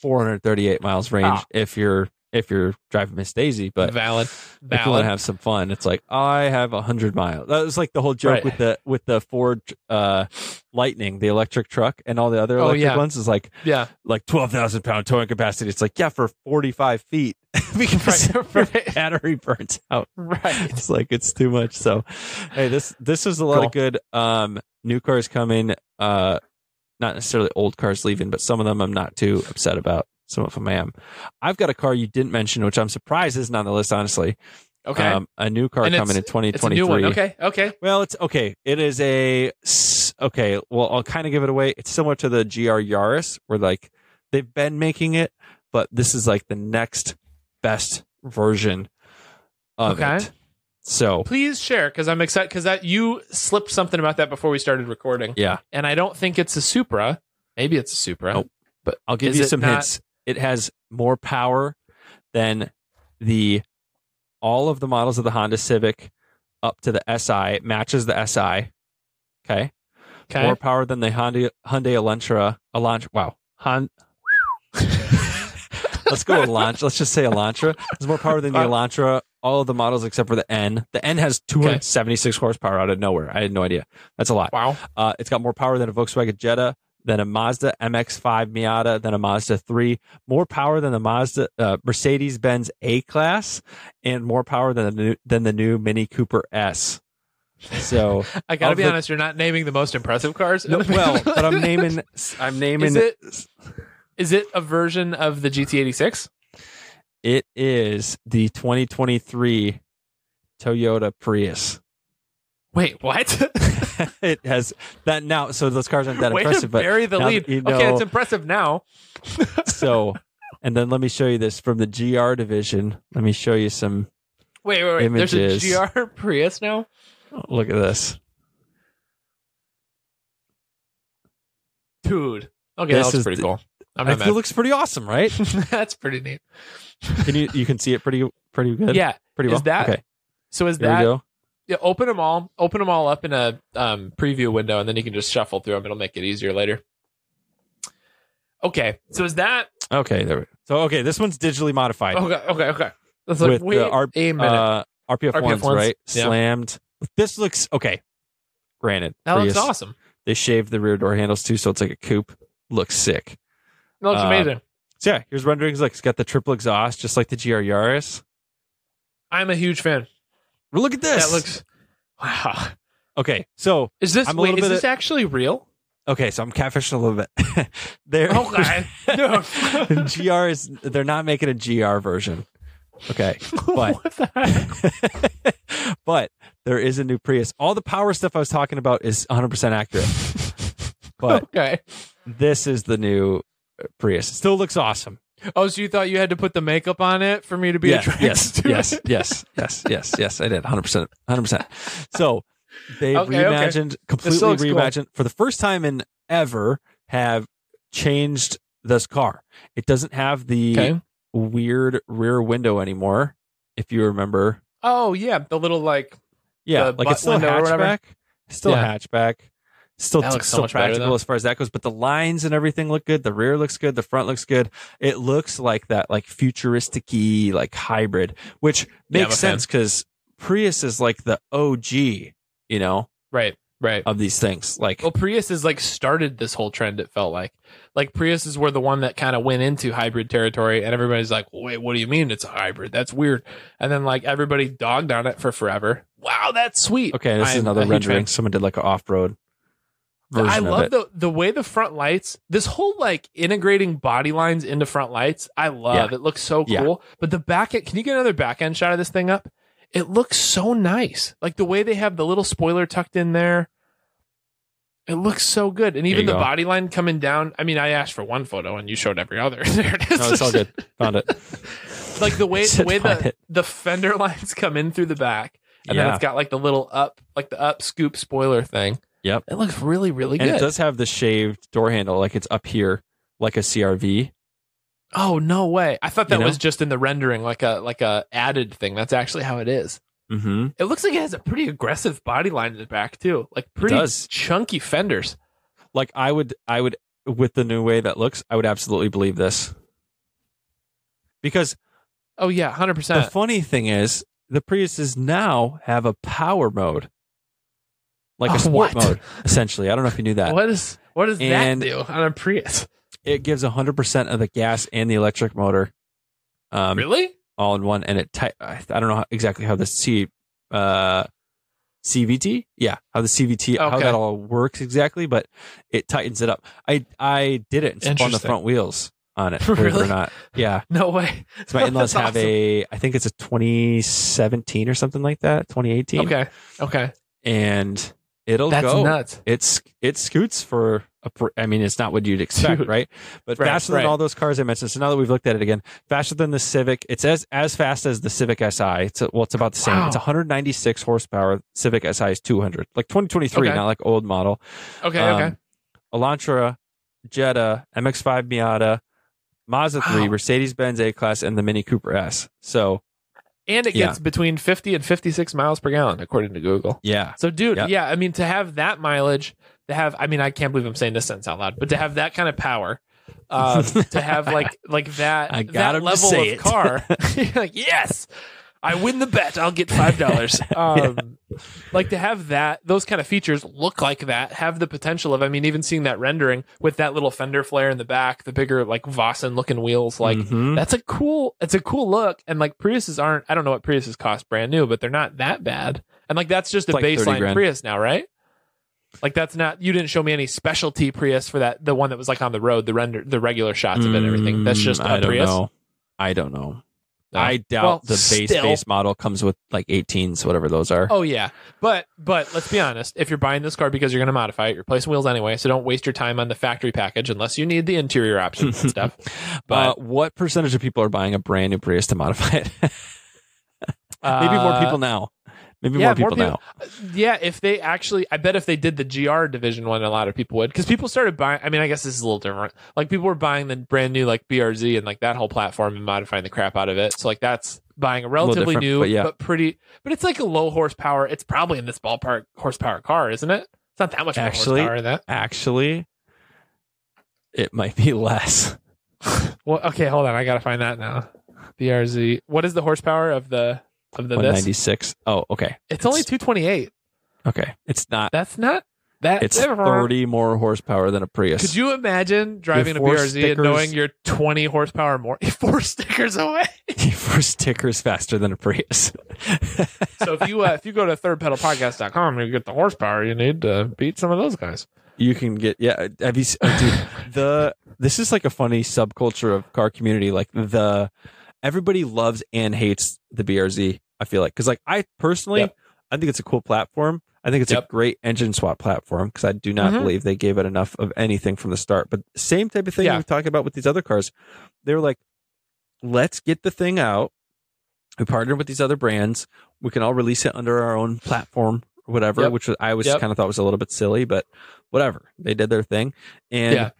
438 miles range Ah. if you're if you're driving Miss Daisy, but valid, if you want to have some fun, it's like I have a 100 miles. That was like the whole joke Right. with the with the Ford uh, Lightning, the electric truck, and all the other Oh, electric yeah. ones is like yeah, like 12,000 pound towing capacity. It's like yeah, for 45 feet because Right, right. battery burns out. right. It's like it's too much. So, hey, this this is a lot Cool. of good um, new cars coming. Uh, not necessarily old cars leaving, but some of them I'm not too upset about. Some of them I am. I've got a car you didn't mention, which I'm surprised isn't on the list. Honestly, Okay, um, a new car And coming in it's a 2023. new one. Okay, okay. Well, it's okay. It is a okay. Well, I'll kind of give it away. It's similar to the GR Yaris, where like they've been making it, but this is like the next best version of Okay. it. So Please share because I'm excited because that you slipped something about that before we started recording, yeah, and I don't think it's a Supra. Maybe it's a Supra. Nope. I'll give you some hints. It has more power than the all of the models of the Honda Civic up to the SI. It matches the SI. Okay. Okay. More power than the Honda Hyundai Elantra. Elantra. Wow. Hon- Let's go Elantra. Let's just say Elantra. There's more power than the Elantra. All of the models except for the N. The N has 276 horsepower out of nowhere. I had no idea. That's a lot. wow. Uh, it's got more power than a Volkswagen Jetta, than a Mazda MX-5 Miata, than a Mazda 3. More power than the Mazda uh, Mercedes-Benz A-Class, and more power than the new, than the new Mini Cooper S. So I gotta be the- honest. You're not naming the most impressive cars. no, well, but I'm naming I'm naming Is it- Is it a version of the GT86? it is the 2023 Toyota Prius. Wait, what? it has that now. So those cars aren't that Way impressive, but bury the lead. you Okay, it's impressive now. so. And then let me show you this from the GR division. Let me show you some. Wait, wait, wait. Images. There's a GR Prius now. Look at this. Dude. Okay, This that looks pretty the- cool. I'm I not it looks pretty awesome, right? That's pretty neat. Can you you can see it pretty pretty good? Yeah. pretty is well. that- okay? So is Here that. Yeah, open them all, open them all up in a um, preview window, and then you can just shuffle through them. It'll make it easier later. Okay, so is that Okay, there. We, so okay, this one's digitally modified okay? Okay, okay. Let's like, with wait the R, a minute. uh, RPF, RPF ones, ones, right? yeah. Slammed. This looks okay. Granted, that looks awesome. They shaved the rear door handles too, so it's like a coupe. Looks sick. That looks uh, amazing. So yeah, here's renderings. Like it's got the triple exhaust, just like the GR Yaris. I'm a huge fan. Look at this. That looks wow. okay. So Is this I'm a wait? little Is bit this actually real? okay, so I'm catfishing a little bit. There. Oh, okay. No. GR is they're not making a GR version. Okay. But the but there is a new Prius. All the power stuff I was talking about is 100% accurate. But Okay. this is the new Prius. It still looks awesome. Oh, so you thought you had to put the makeup on it for me to be yes, attracted yes, to yes, it? yes, yes, yes, yes. I did 100%. 100%. So they've Okay, okay. reimagined, completely looks cool. reimagined for the first time in ever have changed this car. It doesn't have the Okay. weird rear window anymore. If you remember, Oh yeah, the little like yeah, like it's still a window or whatever? hatchback, still Yeah. a hatchback, still That looks so still better, practical though. as far as that goes. But the lines and everything look good. The rear looks good. The front looks good. It looks like that like futuristic-y like hybrid, which makes fan. sense because Prius is like the OG, you know, right, right. of these things. Like Well, Prius is like started this whole trend. It felt like, like Prius is were the one that kind of went into hybrid territory, and everybody's like, "Wait, what do you mean it's a hybrid? That's weird." And then like everybody dogged on it for forever. Wow, that's sweet. okay, this is I'm another rendering. Someone did like an off-road version I love the the way the front lights, this whole like integrating body lines into front lights. I love. It looks so Yeah. cool. But the back end, can you get another back end shot of this thing up? It looks so nice. Like the way they have the little spoiler tucked in there. It looks so good. And even the go. body line coming down. I mean, I asked for one photo and you showed every other. there it is. no, it's all good. Found it. like the way the way the, it. the fender lines come in through the back. And then it's got like the little up, like the up scoop spoiler thing. Yep. It looks really, really And good. it does have the shaved door handle, like it's up here, like a CRV. Oh no way! I thought that You know? was just in the rendering, like a like a added thing. That's actually how it is. Mm-hmm. It looks like it has a pretty aggressive body line in the back too, like pretty does. chunky fenders. Like I would, I would, with the new way that looks, I would absolutely believe this. Because Oh yeah, hundred percent. the percent. funny thing is, the Priuses now have a power mode, like Oh, a sport what? mode, essentially. I don't know if you knew that. What is what does And- that do on a Prius? It gives 100% of the gas and the electric motor, um, really? all in one. And it, ti- I I don't know how, exactly how the C, uh, CVT, yeah, how the CVT, how that all works exactly, but it tightens it up. I I did it and spun the front wheels on it, believe it or Really? not. Yeah, No way. so my in-laws have awesome. a, I think it's a 2017 or something like that, 2018, Okay. Okay. and it'll That's go. nuts. It's it scoots for a. I mean, it's not what you'd expect, Dude. right? But Right, faster right. than all those cars I mentioned. So now that we've looked at it again, faster than the Civic. It's as as fast as the Civic Si. It's a, well, it's about the same. Wow. It's 196 horsepower. Civic Si is 200, like 2023, Okay. not like old model. Okay. Um, okay. Elantra, Jetta, MX-5 Miata, Mazda 3, Wow. Mercedes Benz A Class, and the Mini Cooper S. So And it yeah. gets between fifty and fifty-six miles per gallon, according to Google. yeah, So, dude, Yeah. yeah, I mean, to have that mileage, to have, I mean, I can't believe I'm saying this sentence out loud, but to have that kind of power, um, to have like like that, I that level of it. car, like yes, I win the bet. I'll get five dollars. Um, Like to have that, those kind of features look like that, have the potential of, I mean, even seeing that rendering with that little fender flare in the back, the bigger like Vossen looking wheels, like Mhm. that's a cool it's a cool look and like priuses aren't i don't know what priuses cost brand new but they're not that bad and like that's just a like baseline prius now right like that's not you didn't show me any specialty prius for that the one that was like on the road the render the regular shots of it and everything that's just Mm, a I don't prius know. I don't know. No. I doubt Well, the base still- base model comes with like 18s, whatever those are. Oh yeah, but but let's be honest. If you're buying this car because you're going to modify it, you're replacing wheels anyway. So don't waste your time on the factory package unless you need the interior options and stuff. uh, But what percentage of people are buying a brand new Prius to modify it? Maybe more uh, people now. Maybe yeah, more more people now. Uh, yeah, if they actually, I bet if they did the GR division one, a lot of people would because people started buying. I mean, I guess this is a little different. Like people were buying the brand new like BRZ and like that whole platform and modifying the crap out of it. So like that's buying a relatively different, new but yeah. pretty, but it's like a low horsepower. It's probably in this ballpark horsepower car, isn't it? It's not that much Actually- horsepower that. Actually, it might be less. Well, okay, hold on. I gotta find that now. BRZ. What is the horsepower of the of the this? 196. Oh, okay. It's only two twenty eight. Okay. It's not. That's not that. It's 30 more horsepower than a Prius. Could you imagine driving a BRZ stickers. and knowing you're 20 horsepower more, four stickers away? for stickers faster than a Prius? so if you uh, if you go to thirdpedalpodcast.com you get the horsepower you need to beat some of those guys. you can get yeah. Have you uh, dude, the this is like a funny subculture of car community. Like the everybody loves and hates the BRZ. I feel like because like I personally, Yep. I think it's a cool platform. I think it's Yep. a great engine swap platform because I do not Mhm. believe they gave it enough of anything from the start. But same type of thing Yeah. we talking about with these other cars. They were like, let's get the thing out. We partnered with these other brands. We can all release it under our own platform or whatever, Yep. which I always kind of thought was a little bit silly, but whatever. They did their thing. And Yeah.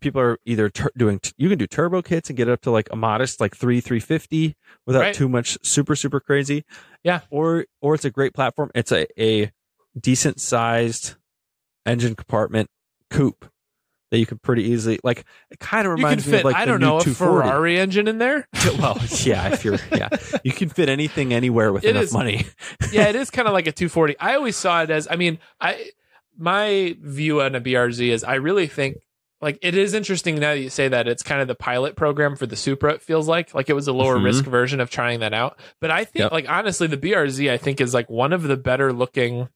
People are either tur- doing, you can do turbo kits and get it up to like a modest like three, 350 without Right. too much super, super crazy. Yeah. Or, or it's a great platform. It's a, a decent sized engine compartment coupe that you could pretty easily, like, it kind of can reminds me of like I don't know, a Ferrari engine in there. well, yeah, if you're, yeah, you can fit anything anywhere with It enough is- money. yeah, it is kind of like a 240. I always saw it as, I mean, I my view on a BRZ is I really think like it is interesting now that you say that it's kind of the pilot program for the Supra. It feels like like it was a lower Mhm. risk version of trying that out. But I think Yep. like honestly, the BRZ I think is like one of the better looking.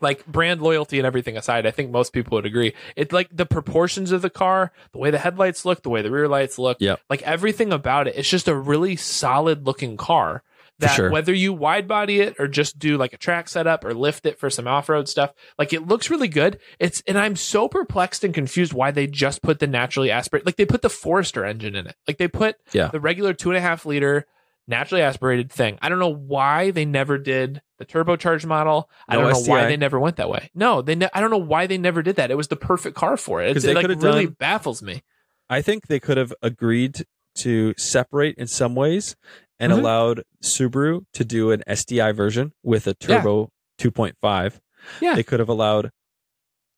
Like brand loyalty and everything aside, I think most people would agree. It's like the proportions of the car, the way the headlights look, the way the rear lights look, Yep. like everything about it. It's just a really solid looking car that sure. whether you wide body it or just do like a track setup or lift it for some off-road stuff like it looks really good. It's and i'm so perplexed and confused why they just put the naturally aspirated like they put the forester engine in it. Like they put Yeah. the regular two and a half liter naturally aspirated thing. I don't know why they never did the turbocharged model. I No don't know why they never went that way. No they ne- i don't know why they never did that. It was the perfect car for it. They it like really done- baffles me. I think they could have agreed to separate in some ways and Mhm. allowed Subaru to do an STI version with a turbo 2.5. Yeah. They could have allowed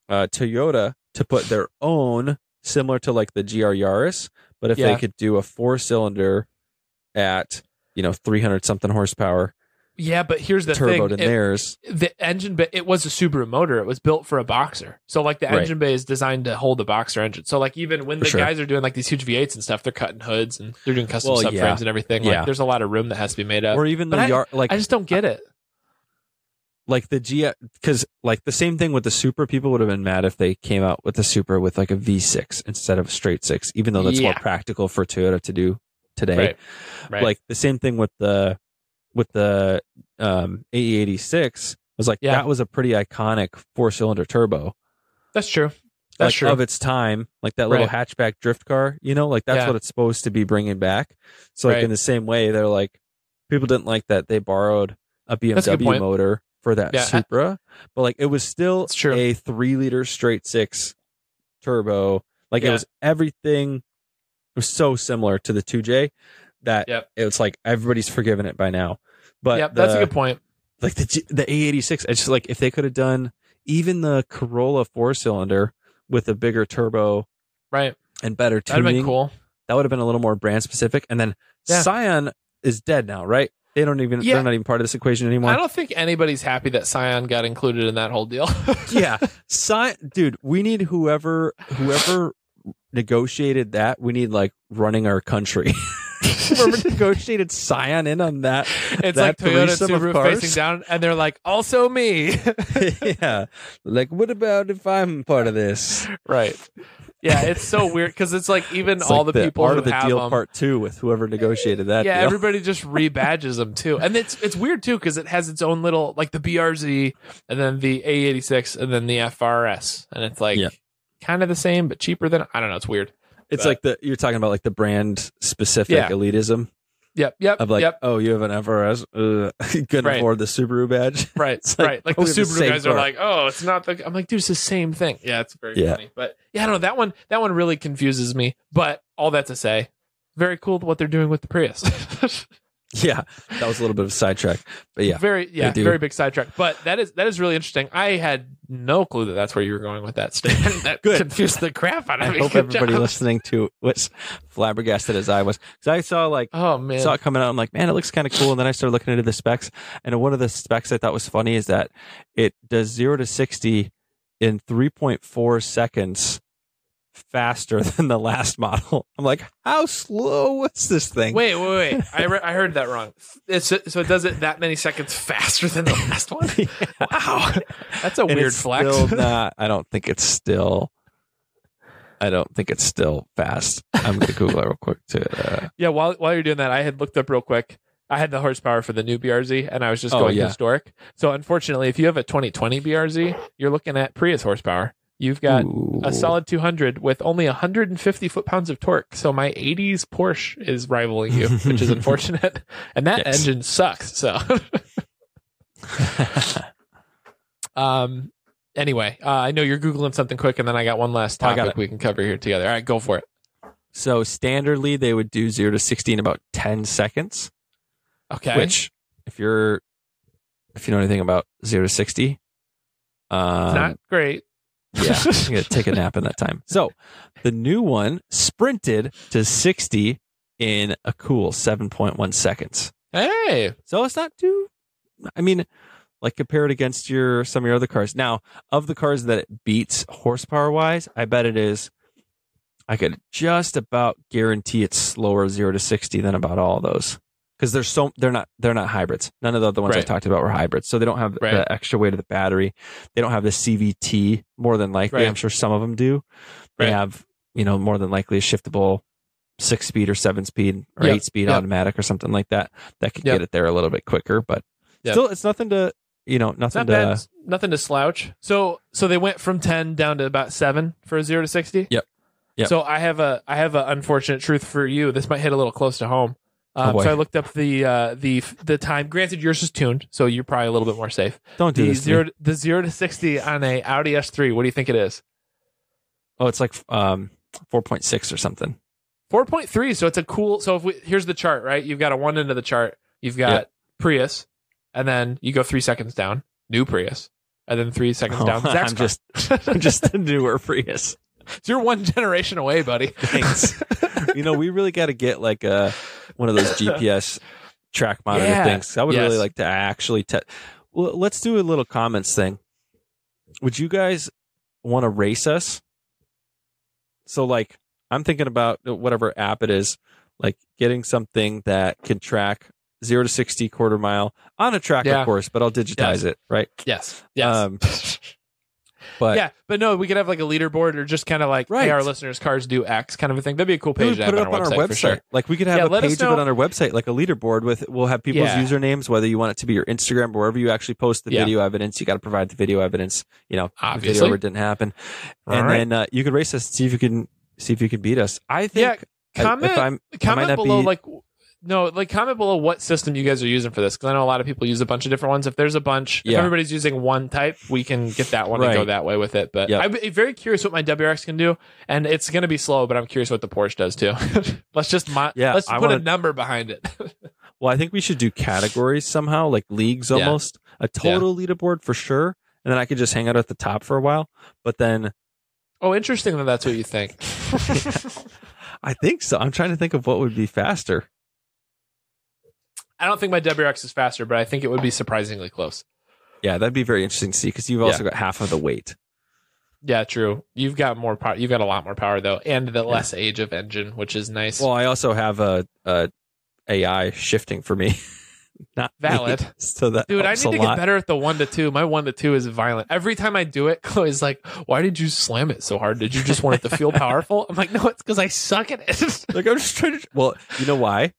uh, Toyota to put their own, similar to like the GR Yaris, but if Yeah. they could do a four cylinder at, you know, 300 something horsepower yeah but here's the turboed thing in It- theirs. the engine bay it was a Subaru motor. It was built for a boxer. So like the Right. engine bay is designed to hold the boxer engine. So like even when For the sure. guys are doing like these huge V8s and stuff, they're cutting hoods and they're doing custom Well, subframes yeah. and everything. Yeah. Like there's a lot of room that has to be made up. Or even the but I- Yar- like I just don't get it. like the G because like the same thing with the Supra, People would have been mad if they came out with the Supra with like a V6 instead of a straight six, even though that's more practical for Toyota to do today. Right. Right. Like the same thing with the with the um AE86 was like Yeah. that was a pretty iconic four cylinder turbo. That's true. That's like true. of its time, like that little Right. hatchback drift car, you know, like that's Yeah. what it's supposed to be bringing back. So like Right. in the same way, they're like people didn't like that they borrowed a That's a BMW motor for that Yeah, Supra, but like it was still a three liter straight six turbo. Like it was everything. It was so similar to the 2J that Yep. it was like everybody's forgiven it by now. But yep, that's a good point. like the the A86. It's just like if they could have done even the Corolla four cylinder with a bigger turbo Right. and better That'd have tuning, been cool. that would have been a little more brand specific. And then Yeah. Scion is dead now, right? They don't even Yeah. they're not even part of this equation anymore. I don't think anybody's happy that Scion got included in that whole deal. yeah, Scion, dude, we need whoever whoever negotiated that. We need like running our country. whoever negotiated Scion in on that. It's that like Toyota Subaru facing down, and they're like, also me. yeah, like what about if I'm part of this? right. Yeah, it's so weird because it's like even It's all like the people art who of the have deal them, part two with whoever negotiated that. yeah, deal. everybody just rebadges them too, and it's it's weird too because it has its own little like the BRZ and then the A86 and then the FRS, and it's like Yeah. kind of the same but cheaper than I don't know. It's weird. It's but- like the you're talking about like the brand specific Yeah. elitism Yep, yep, of like, yep. oh, you have an FRS, uh, you couldn't Right. afford the Subaru badge. Right, like, right. Like oh, the the Subaru same guys are like, oh, it's not the. I'm like, dude, it's the same thing. Yeah, it's very Yeah. funny. But yeah, I don't know. That one, that one really confuses me. But all that to say, very cool what they're doing with the Prius. Yeah, that was a little bit of a sidetrack, but yeah, very, yeah, very big sidetrack. But that is that is really interesting. I had no clue that that's where you were going with that statement. that Good. confused the crap out of I me. hope Good everybody job. listening to was flabbergasted as I was because I saw like Oh man, saw it coming out. I'm like, man, it looks kind of cool. And then I started looking into the specs, and one of the specs I thought was funny is that it does zero to sixty in 3.4 seconds faster than the last model. I'm like, how slow was this thing? Wait, wait, wait! I, re- I heard that wrong. It's so it does it that many seconds faster than the last one. Wow, that's a And weird flex. Still not, I don't think it's still. I don't think it's still fast. I'm going to Google it real quick to. Uh, Yeah, while while you're doing that, I had looked up real quick. I had the horsepower for the new BRZ, and I was just Oh, going yeah. historic. So unfortunately, if you have a 2020 BRZ, you're looking at Prius horsepower. You've got ooh. a solid 200 with only 150 foot pounds of torque. So my 80s Porsche is rivaling you, which is unfortunate. And that Yes. engine sucks. So, um, anyway, uh, I know you're googling something quick, and then I got one last Oh, topic we can cover here together. All right, go for it. So standardly, they would do zero to sixty in about ten seconds. Okay. Which, if you're, if you know anything about zero to sixty, um, It's not great. Yeah, I'm gonna take a nap in that time. So, the new one sprinted to sixty in a cool seven point one seconds. Hey, So it's not too. I mean, like compare it against your some of your other cars. Now, of the cars that it beats horsepower wise, I bet it is. I could just about guarantee it's slower zero to sixty than about all those because they're so they're not they're not hybrids. None of the other ones I talked about were hybrids, so they don't have Right. the extra weight of the battery. They don't have the CVT. More than likely, Right. I'm sure some of them do. They Right. have you know more than likely a shiftable six speed or seven speed or Yep. eight speed Yep. automatic or something like that that could Yep. get it there a little bit quicker. But still, it's nothing to you know nothing not to. bad. Nothing to slouch. So, so they went from 10 down to about seven for a zero to 60. Yep. Yep. So I have a, I have an unfortunate truth for you. This might hit a little close to home. Oh, Um, boy. so I looked up the, uh, the, the time. Granted, yours is tuned, so you're probably a little bit more safe. Don't do The this. zero, the zero to 60 on a Audi S3. What do you think it is? Oh, it's like um four point six or something. 4.3. So it's a cool. So if we, here's the chart, right? You've got a one end of the chart. You've got Yep. Prius, and then you go three seconds down, new Prius, and then three seconds Oh, down. Zach's I'm just I'm just a newer Prius. So you're one generation away, buddy. Thanks. you know, we really got to get like a one of those GPS track monitor Yeah. things. I would Yes. really like to actually. Te- well, let's do a little comments thing. Would you guys want to race us? So, like, I'm thinking about whatever app it is, like getting something that can track zero to sixty quarter mile on a track, Yeah. of course, but I'll digitize Yes. it, right? Yes. Yes. Um, But yeah, but no, we could have like a leaderboard or just kind of like, hey, our listeners' cars do X kind of a thing. That'd be a cool page put it on up our on website, our for website. sure. Like we could have Yeah, a page of it on our website, like a leaderboard with. We'll have people's Yeah. usernames, whether you want it to be your Instagram, or wherever you actually post the Yeah. video evidence. You got to provide the video evidence. You know, Obviously. video where it didn't happen, All and right. then uh, you could race us, see if you can see if you can beat us. I think. Yeah, I- comment if I'm, comment not below be- like no like comment below what system you guys are using for this because i know a lot of people use a bunch of different ones if there's a bunch if Yeah. everybody's using one type we can get that one and go Right. that way with it but Yep. i'm very curious what my wrx can do and it's going to be slow but i'm curious what the porsche does too let's just mo- Yeah, let's I put a wanna- number behind it well, I think we should do categories somehow, like leagues Yeah. almost, a total leaderboard for sure, and then I could just hang out at the top for a while. But then oh interesting that that's what you think I think so. I'm trying to think of what would be faster. I don't think my wrx is faster but i think it would be surprisingly close Yeah, that'd be very interesting to see because you've also got half of the weight. yeah true you've got more power you've got a lot more power though and the less age of engine which is nice Well, I also have a, a AI shifting for me. Not Valid. me. So that Dude, I need to get better at the one to two. My one to two is violent. Every time I do it, Chloe's like, "Why did you slam it so hard? Did you just want it to feel powerful?" I'm like, "No, it's because I suck at it." Like I'm just trying to. Well, you know why?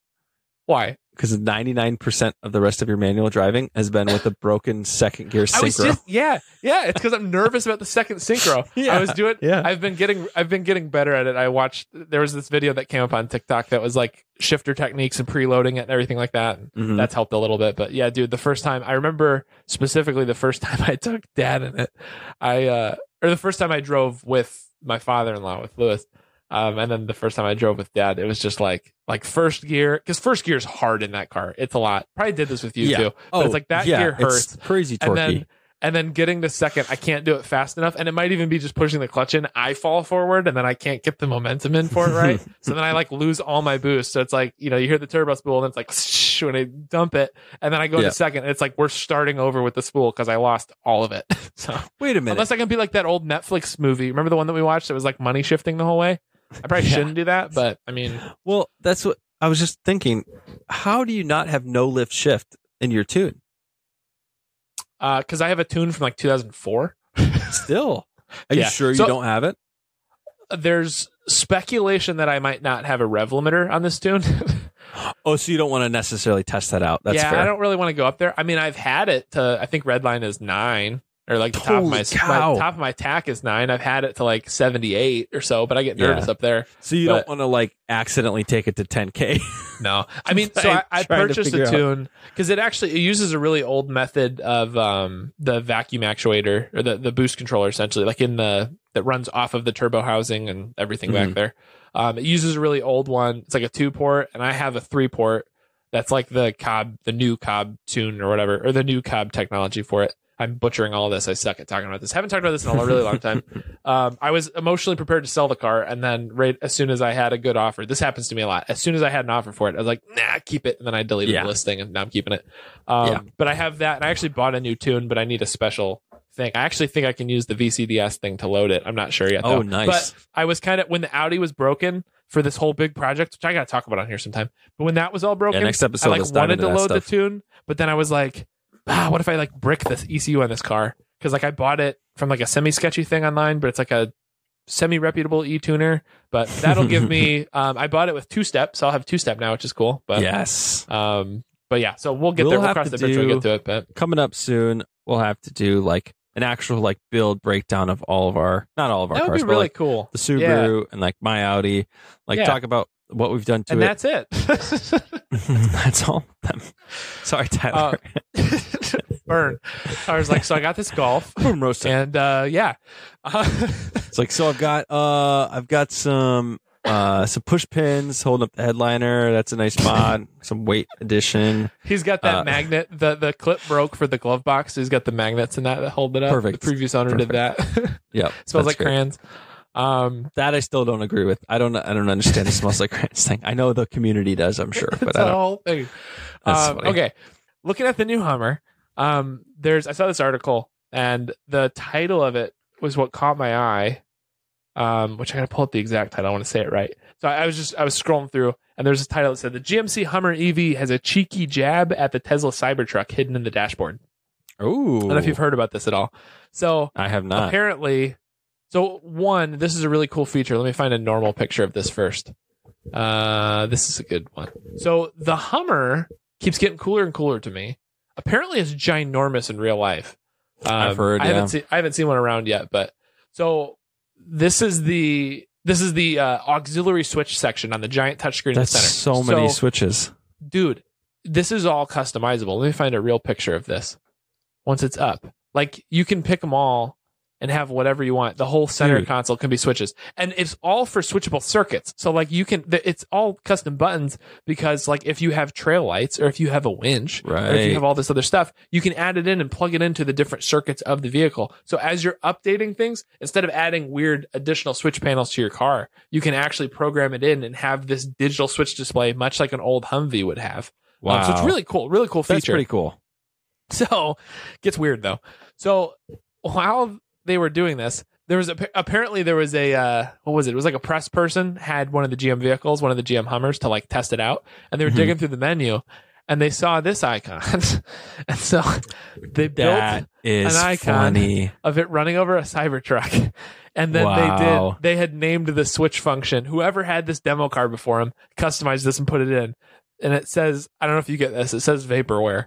Why? Because 99% of the rest of your manual driving has been with a broken second gear I was synchro. just yeah, yeah. It's because I'm nervous about the second synchro. Yeah, I was doing. yeah. I've been getting. I've been getting better at it. I watched. There was this video that came up on TikTok that was like shifter techniques and preloading it and everything like that. Mhm. That's helped a little bit. But yeah, dude, the first time I remember specifically the first time I took dad in it, I uh or the first time I drove with my father-in-law with Lewis. Um, and then the first time I drove with dad, it was just like like first gear because first gear is hard in that car. It's a lot. Probably did this with you Yeah. too. But it's like that yeah, gear it's hurts crazy torquey. and then and then getting the second i can't do it fast enough and it might even be just pushing the clutch in i fall forward and then i can't get the momentum in for it right so then i like lose all my boost so it's like you know you hear the turbo spool and it's like shh, when i dump it and then i go Yeah. to second it's like we're starting over with the spool because i lost all of it so Wait a minute. unless i can be like that old netflix movie remember the one that we watched that was like money shifting the whole way i probably Yeah. shouldn't do that but i mean well, that's what I was just thinking. How do you not have no lift shift in your tune? Uh, because i have a tune from like 2004 Still, are Yeah. you sure So- you don't have it? there's speculation that i might not have a rev limiter on this tune Oh, so you don't want to necessarily test that out? That's yeah, fair. I don't really want to go up there. I mean, I've had it to. I think red line is nine, or like the top of my, my top of my tach is nine. I've had it to like seventy eight or so, but I get Yeah. nervous up there. so you but- don't want to like accidentally take it to 10k. No, I mean, so I, I purchased a tune because it actually it uses a really old method of um the vacuum actuator or the the boost controller essentially, like in the that runs off of the turbo housing and everything back Mhm. there. Um, it uses a really old one. It's like a two port, and I have a three port. That's like the Cobb, the new Cobb tune or whatever, or the new Cobb technology for it. I'm butchering all this. I suck at talking about this. Haven't talked about this in a really long time. Um, I was emotionally prepared to sell the car, and then right as soon as I had a good offer, this happens to me a lot. As soon as I had an offer for it, I was like, "Nah, keep it," and then I deleted Yeah. the listing, and now I'm keeping it. Um, Yeah. But I have that, and I actually bought a new tune, but I need a special thing. I actually think I can use the VCDS thing to load it. I'm not sure yet. Oh, nice. But I was kind of when the Audi was broken for this whole big project, which I got to talk about on here sometime. But when that was all broken, Yeah, next episode, I like wanted to load the tune, but then I was like, ah, what if I like brick this ECU on this car? Because like I bought it from like a semi sketchy thing online, but it's like a semi reputable e tuner. But that'll give me. Um, I bought it with two step, so I'll have two step now, which is cool. But yes. um, but yeah, so we'll get We'll there. We'll cross the bridge when we do- get to it. But Coming up soon, we'll have to do like an actual like build breakdown of all of our, not all of our that would cars, be but really like cool. the Subaru and like my Audi. Like Yeah. talk about what we've done to and it. that's it. That's all. Sorry, Tyler. Uh, Burn. I was like, so I got this golf, Boom roasting. and uh, yeah, It's like so. I've got uh, I've got some uh, some push pins holding up the headliner. That's a nice mod. some weight addition. he's got that Uh, magnet. the The clip broke for the glove box. He's got the magnets in that that hold it up. Perfect. The previous owner did that. yeah, Smells like great. crayons. Um, That I still don't agree with. I don't. I don't understand the smells like crayons thing. I know the community does. I'm sure, but I a don't. whole thing. Um, okay, looking at the new Hummer, um, there's I saw this article and the title of it was what caught my eye. Um, which I gotta pull up the exact title. I want to say it right. So I, I was just I was scrolling through and there's this title that said the GMC Hummer EV has a cheeky jab at the Tesla Cybertruck hidden in the dashboard. Ooh. I don't know if you've heard about this at all. So I have not. apparently so one this is a really cool feature let me find a normal picture of this first uh this is a good one so the hummer keeps getting cooler and cooler to me apparently it's ginormous in real life um, I've heard, i yeah. haven't seen i haven't seen one around yet but so this is the this is the uh, auxiliary switch section on the giant touchscreen in the That's center so many switches. dude, this is all customizable. Let me find a real picture of this once it's up. Like you can pick them all and have whatever you want. The whole center Dude. console can be switches, and it's all for switchable circuits. So like you can, it's all custom buttons because like if you have trail lights or if you have a winch or if Right. you have all this other stuff, you can add it in and plug it into the different circuits of the vehicle. So as you're updating things, instead of adding weird additional switch panels to your car, you can actually program it in and have this digital switch display, much like an old Humvee would have. Wow. Um, so it's really cool, really cool feature. That's pretty cool. So gets weird though. So while they were doing this, there was a, apparently there was a uh, what was it? It was like a press person had one of the GM vehicles, one of the GM Hummers, to like test it out, and they were Mhm. digging through the menu, and they saw this icon, and so they built That is an icon. funny. of it running over a Cybertruck. And then they did, they had named the switch function. Whoever had this demo card before him customized this and put it in. And it says, I don't know if you get this, it says vaporware.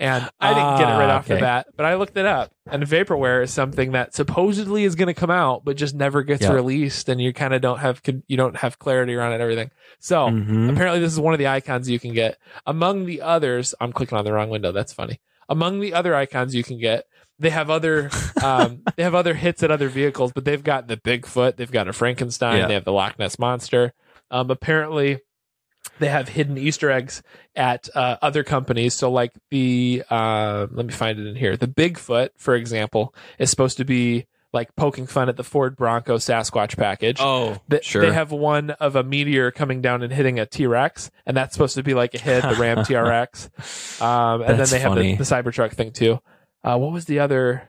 And I didn't get it right Ah, off the okay. bat, but I looked it up. And vaporware is something that supposedly is going to come out, but just never gets Yeah. released. And you kind of don't have, you don't have clarity around it and everything. So Mhm. apparently this is one of the icons you can get. Among the others, I'm clicking on the wrong window. That's funny. Among the other icons you can get, they have other um, they have other hits at other vehicles, but they've got the Bigfoot, they've got a Frankenstein, Yeah. they have the Loch Ness monster. Um, apparently, they have hidden Easter eggs at uh, other companies. So, like the uh, let me find it in here. The Bigfoot, for example, is supposed to be like poking fun at the Ford Bronco Sasquatch package. Oh, Th- sure. They have one of a meteor coming down and hitting a T Rex, and that's supposed to be like a hit, the Ram TRX. Um, and That's then they have the, the Cybertruck thing too. Uh, what was the other?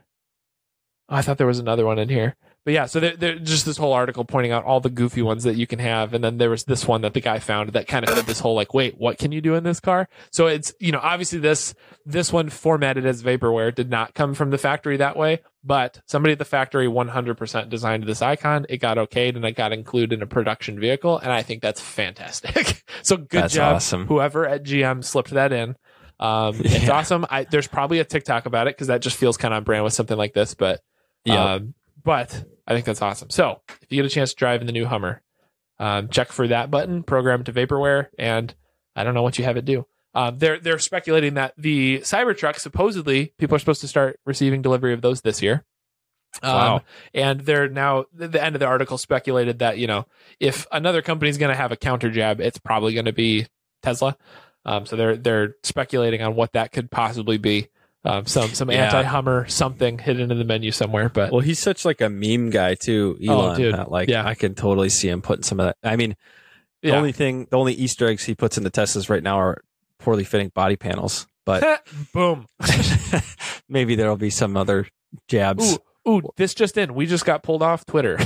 Oh, I thought there was another one in here. But yeah, so there, there just this whole article pointing out all the goofy ones that you can have, and then there was this one that the guy found that kind of had this whole like, wait, what can you do in this car? So it's you know obviously this this one formatted as vaporware did not come from the factory that way, but somebody at the factory 100% designed this icon. It got okayed and it got included in a production vehicle, and I think that's fantastic. so good That's job, awesome. whoever at GM slipped that in. Um, It's Yeah. awesome. I, there's probably a TikTok about it because that just feels kind of on brand with something like this, but Yeah. um, but I think that's awesome. So if you get a chance to drive in the new Hummer, um, check for that button, program it to vaporware, and I don't know what you have it do. Um, they're they're speculating that the Cybertruck supposedly people are supposed to start receiving delivery of those this year. Um, Wow. And they're now the, end of the article speculated that you know if another company is going to have a counter jab, it's probably going to be Tesla. Um, so they're they're speculating on what that could possibly be. Um, some some Yeah. anti Hummer something hidden in the menu somewhere, but Well, he's such like a meme guy too, Elon. Oh, dude. that, like Yeah. I can totally see him putting some of that. I mean, the yeah. only thing, the only Easter eggs he puts in the Teslas right now are poorly fitting body panels. But boom. maybe there'll be some other jabs. Ooh, ooh, this just in. We just got pulled off Twitter.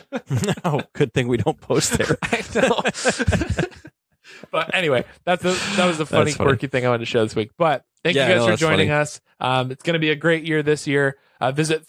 no, good thing we don't post there. I know. But anyway, that's a, that was a funny, funny. quirky thing I wanted to show this week. But thank Yeah, you guys no, for joining funny. us. Um, it's going to be a great year this year. Uh, visit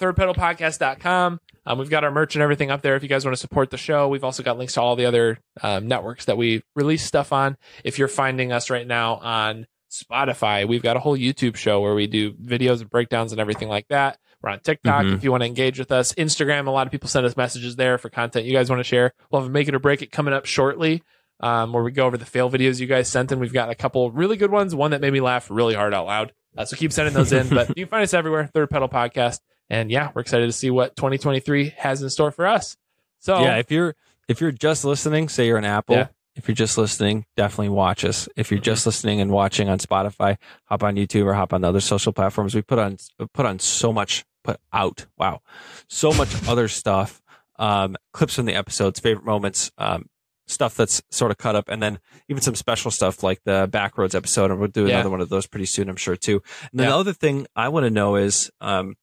thirdpedalpodcast.com. Um, we've got our merch and everything up there if you guys want to support the show. We've also got links to all the other um, networks that we release stuff on. If you're finding us right now on Spotify, we've got a whole YouTube show where we do videos and breakdowns and everything like that. We're on TikTok Mhm. if you want to engage with us. Instagram, a lot of people send us messages there for content you guys want to share. We'll have a make it or break it coming up shortly, um, where we go over the fail videos you guys sent in. We've got a couple really good ones, one that made me laugh really hard out loud. Uh, so keep sending those in. but you can find us everywhere, Third Pedal Podcast. And yeah, we're excited to see what 2023 has in store for us. So yeah, if you're if you're just listening, say you're an Apple. Yeah. If you're just listening, definitely watch us. If you're just listening and watching on Spotify, hop on YouTube or hop on the other social platforms. We put on put on so much put out. Wow, so much other stuff. Um, clips from the episodes, favorite moments, um, stuff that's sort of cut up, and then even some special stuff like the Backroads episode. And we'll do Yeah. another one of those pretty soon, I'm sure too. And then Yeah. the other thing I want to know is, um,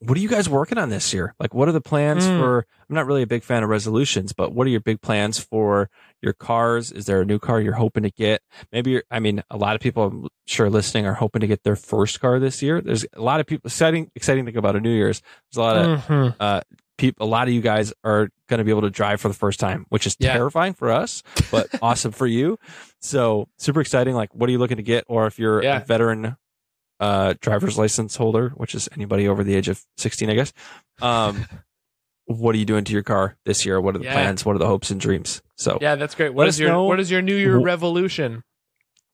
what are you guys working on this year? Like, what are the plans Mm. for? I'm not really a big fan of resolutions, but what are your big plans for your cars? Is there a new car you're hoping to get? Maybe you're, I mean, a lot of people I'm sure listening are hoping to get their first car this year. There's a lot of people exciting, exciting thing about a New Year's. There's a lot of Mhm. People, a lot of you guys are going to be able to drive for the first time, which is Yeah. terrifying for us, but awesome for you. So super exciting. Like, what are you looking to get? Or if you're Yeah. a veteran uh, driver's license holder, which is anybody over the age of 16, I guess. Um, what are you doing to your car this year? What are the Yeah. plans? What are the hopes and dreams? So yeah, that's great. What is your know. what is your New Year revolution?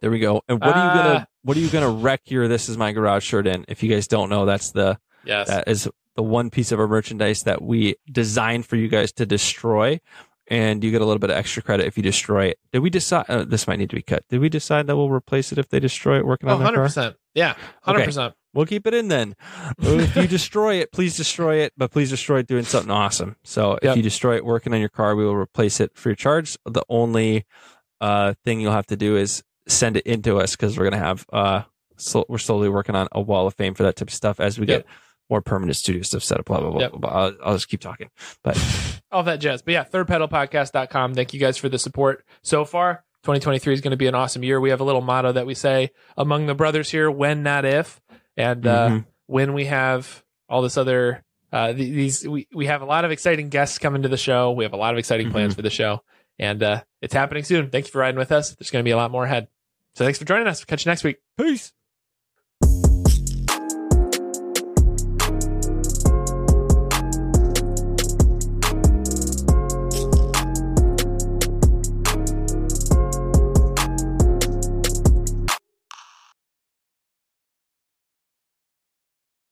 there we go. And what are you gonna what are you gonna wreck your This Is My Garage shirt in? If you guys don't know, that's the Yes. that is the one piece of our merchandise that we designed for you guys to destroy. And you get a little bit of extra credit if you destroy it. Did we decide? Uh, this might need to be cut. Did we decide that we'll replace it if they destroy it working Oh, on car? 100%. Yeah, 100%. We'll keep it in then. if you destroy it, please destroy it, but please destroy it doing something awesome. So if Yep. you destroy it working on your car, we will replace it free of charge. The only uh, thing you'll have to do is send it into us because we're gonna have uh, so we're slowly working on a wall of fame for that type of stuff as we Yep. get more permanent studio stuff set up. Blah blah blah. Yep. blah, blah. I'll, I'll just keep talking. But all that jazz. But yeah, thirdpedalpodcast.com. Thank you guys for the support so far. 2023 is going to be an awesome year. We have a little motto that we say among the brothers here: "When, not if." And uh, Mhm. when we have all this other uh, these, we we have a lot of exciting guests coming to the show. We have a lot of exciting plans for the show, and uh, it's happening soon. Thank you for riding with us. There's going to be a lot more ahead. So thanks for joining us. Catch you next week. Peace.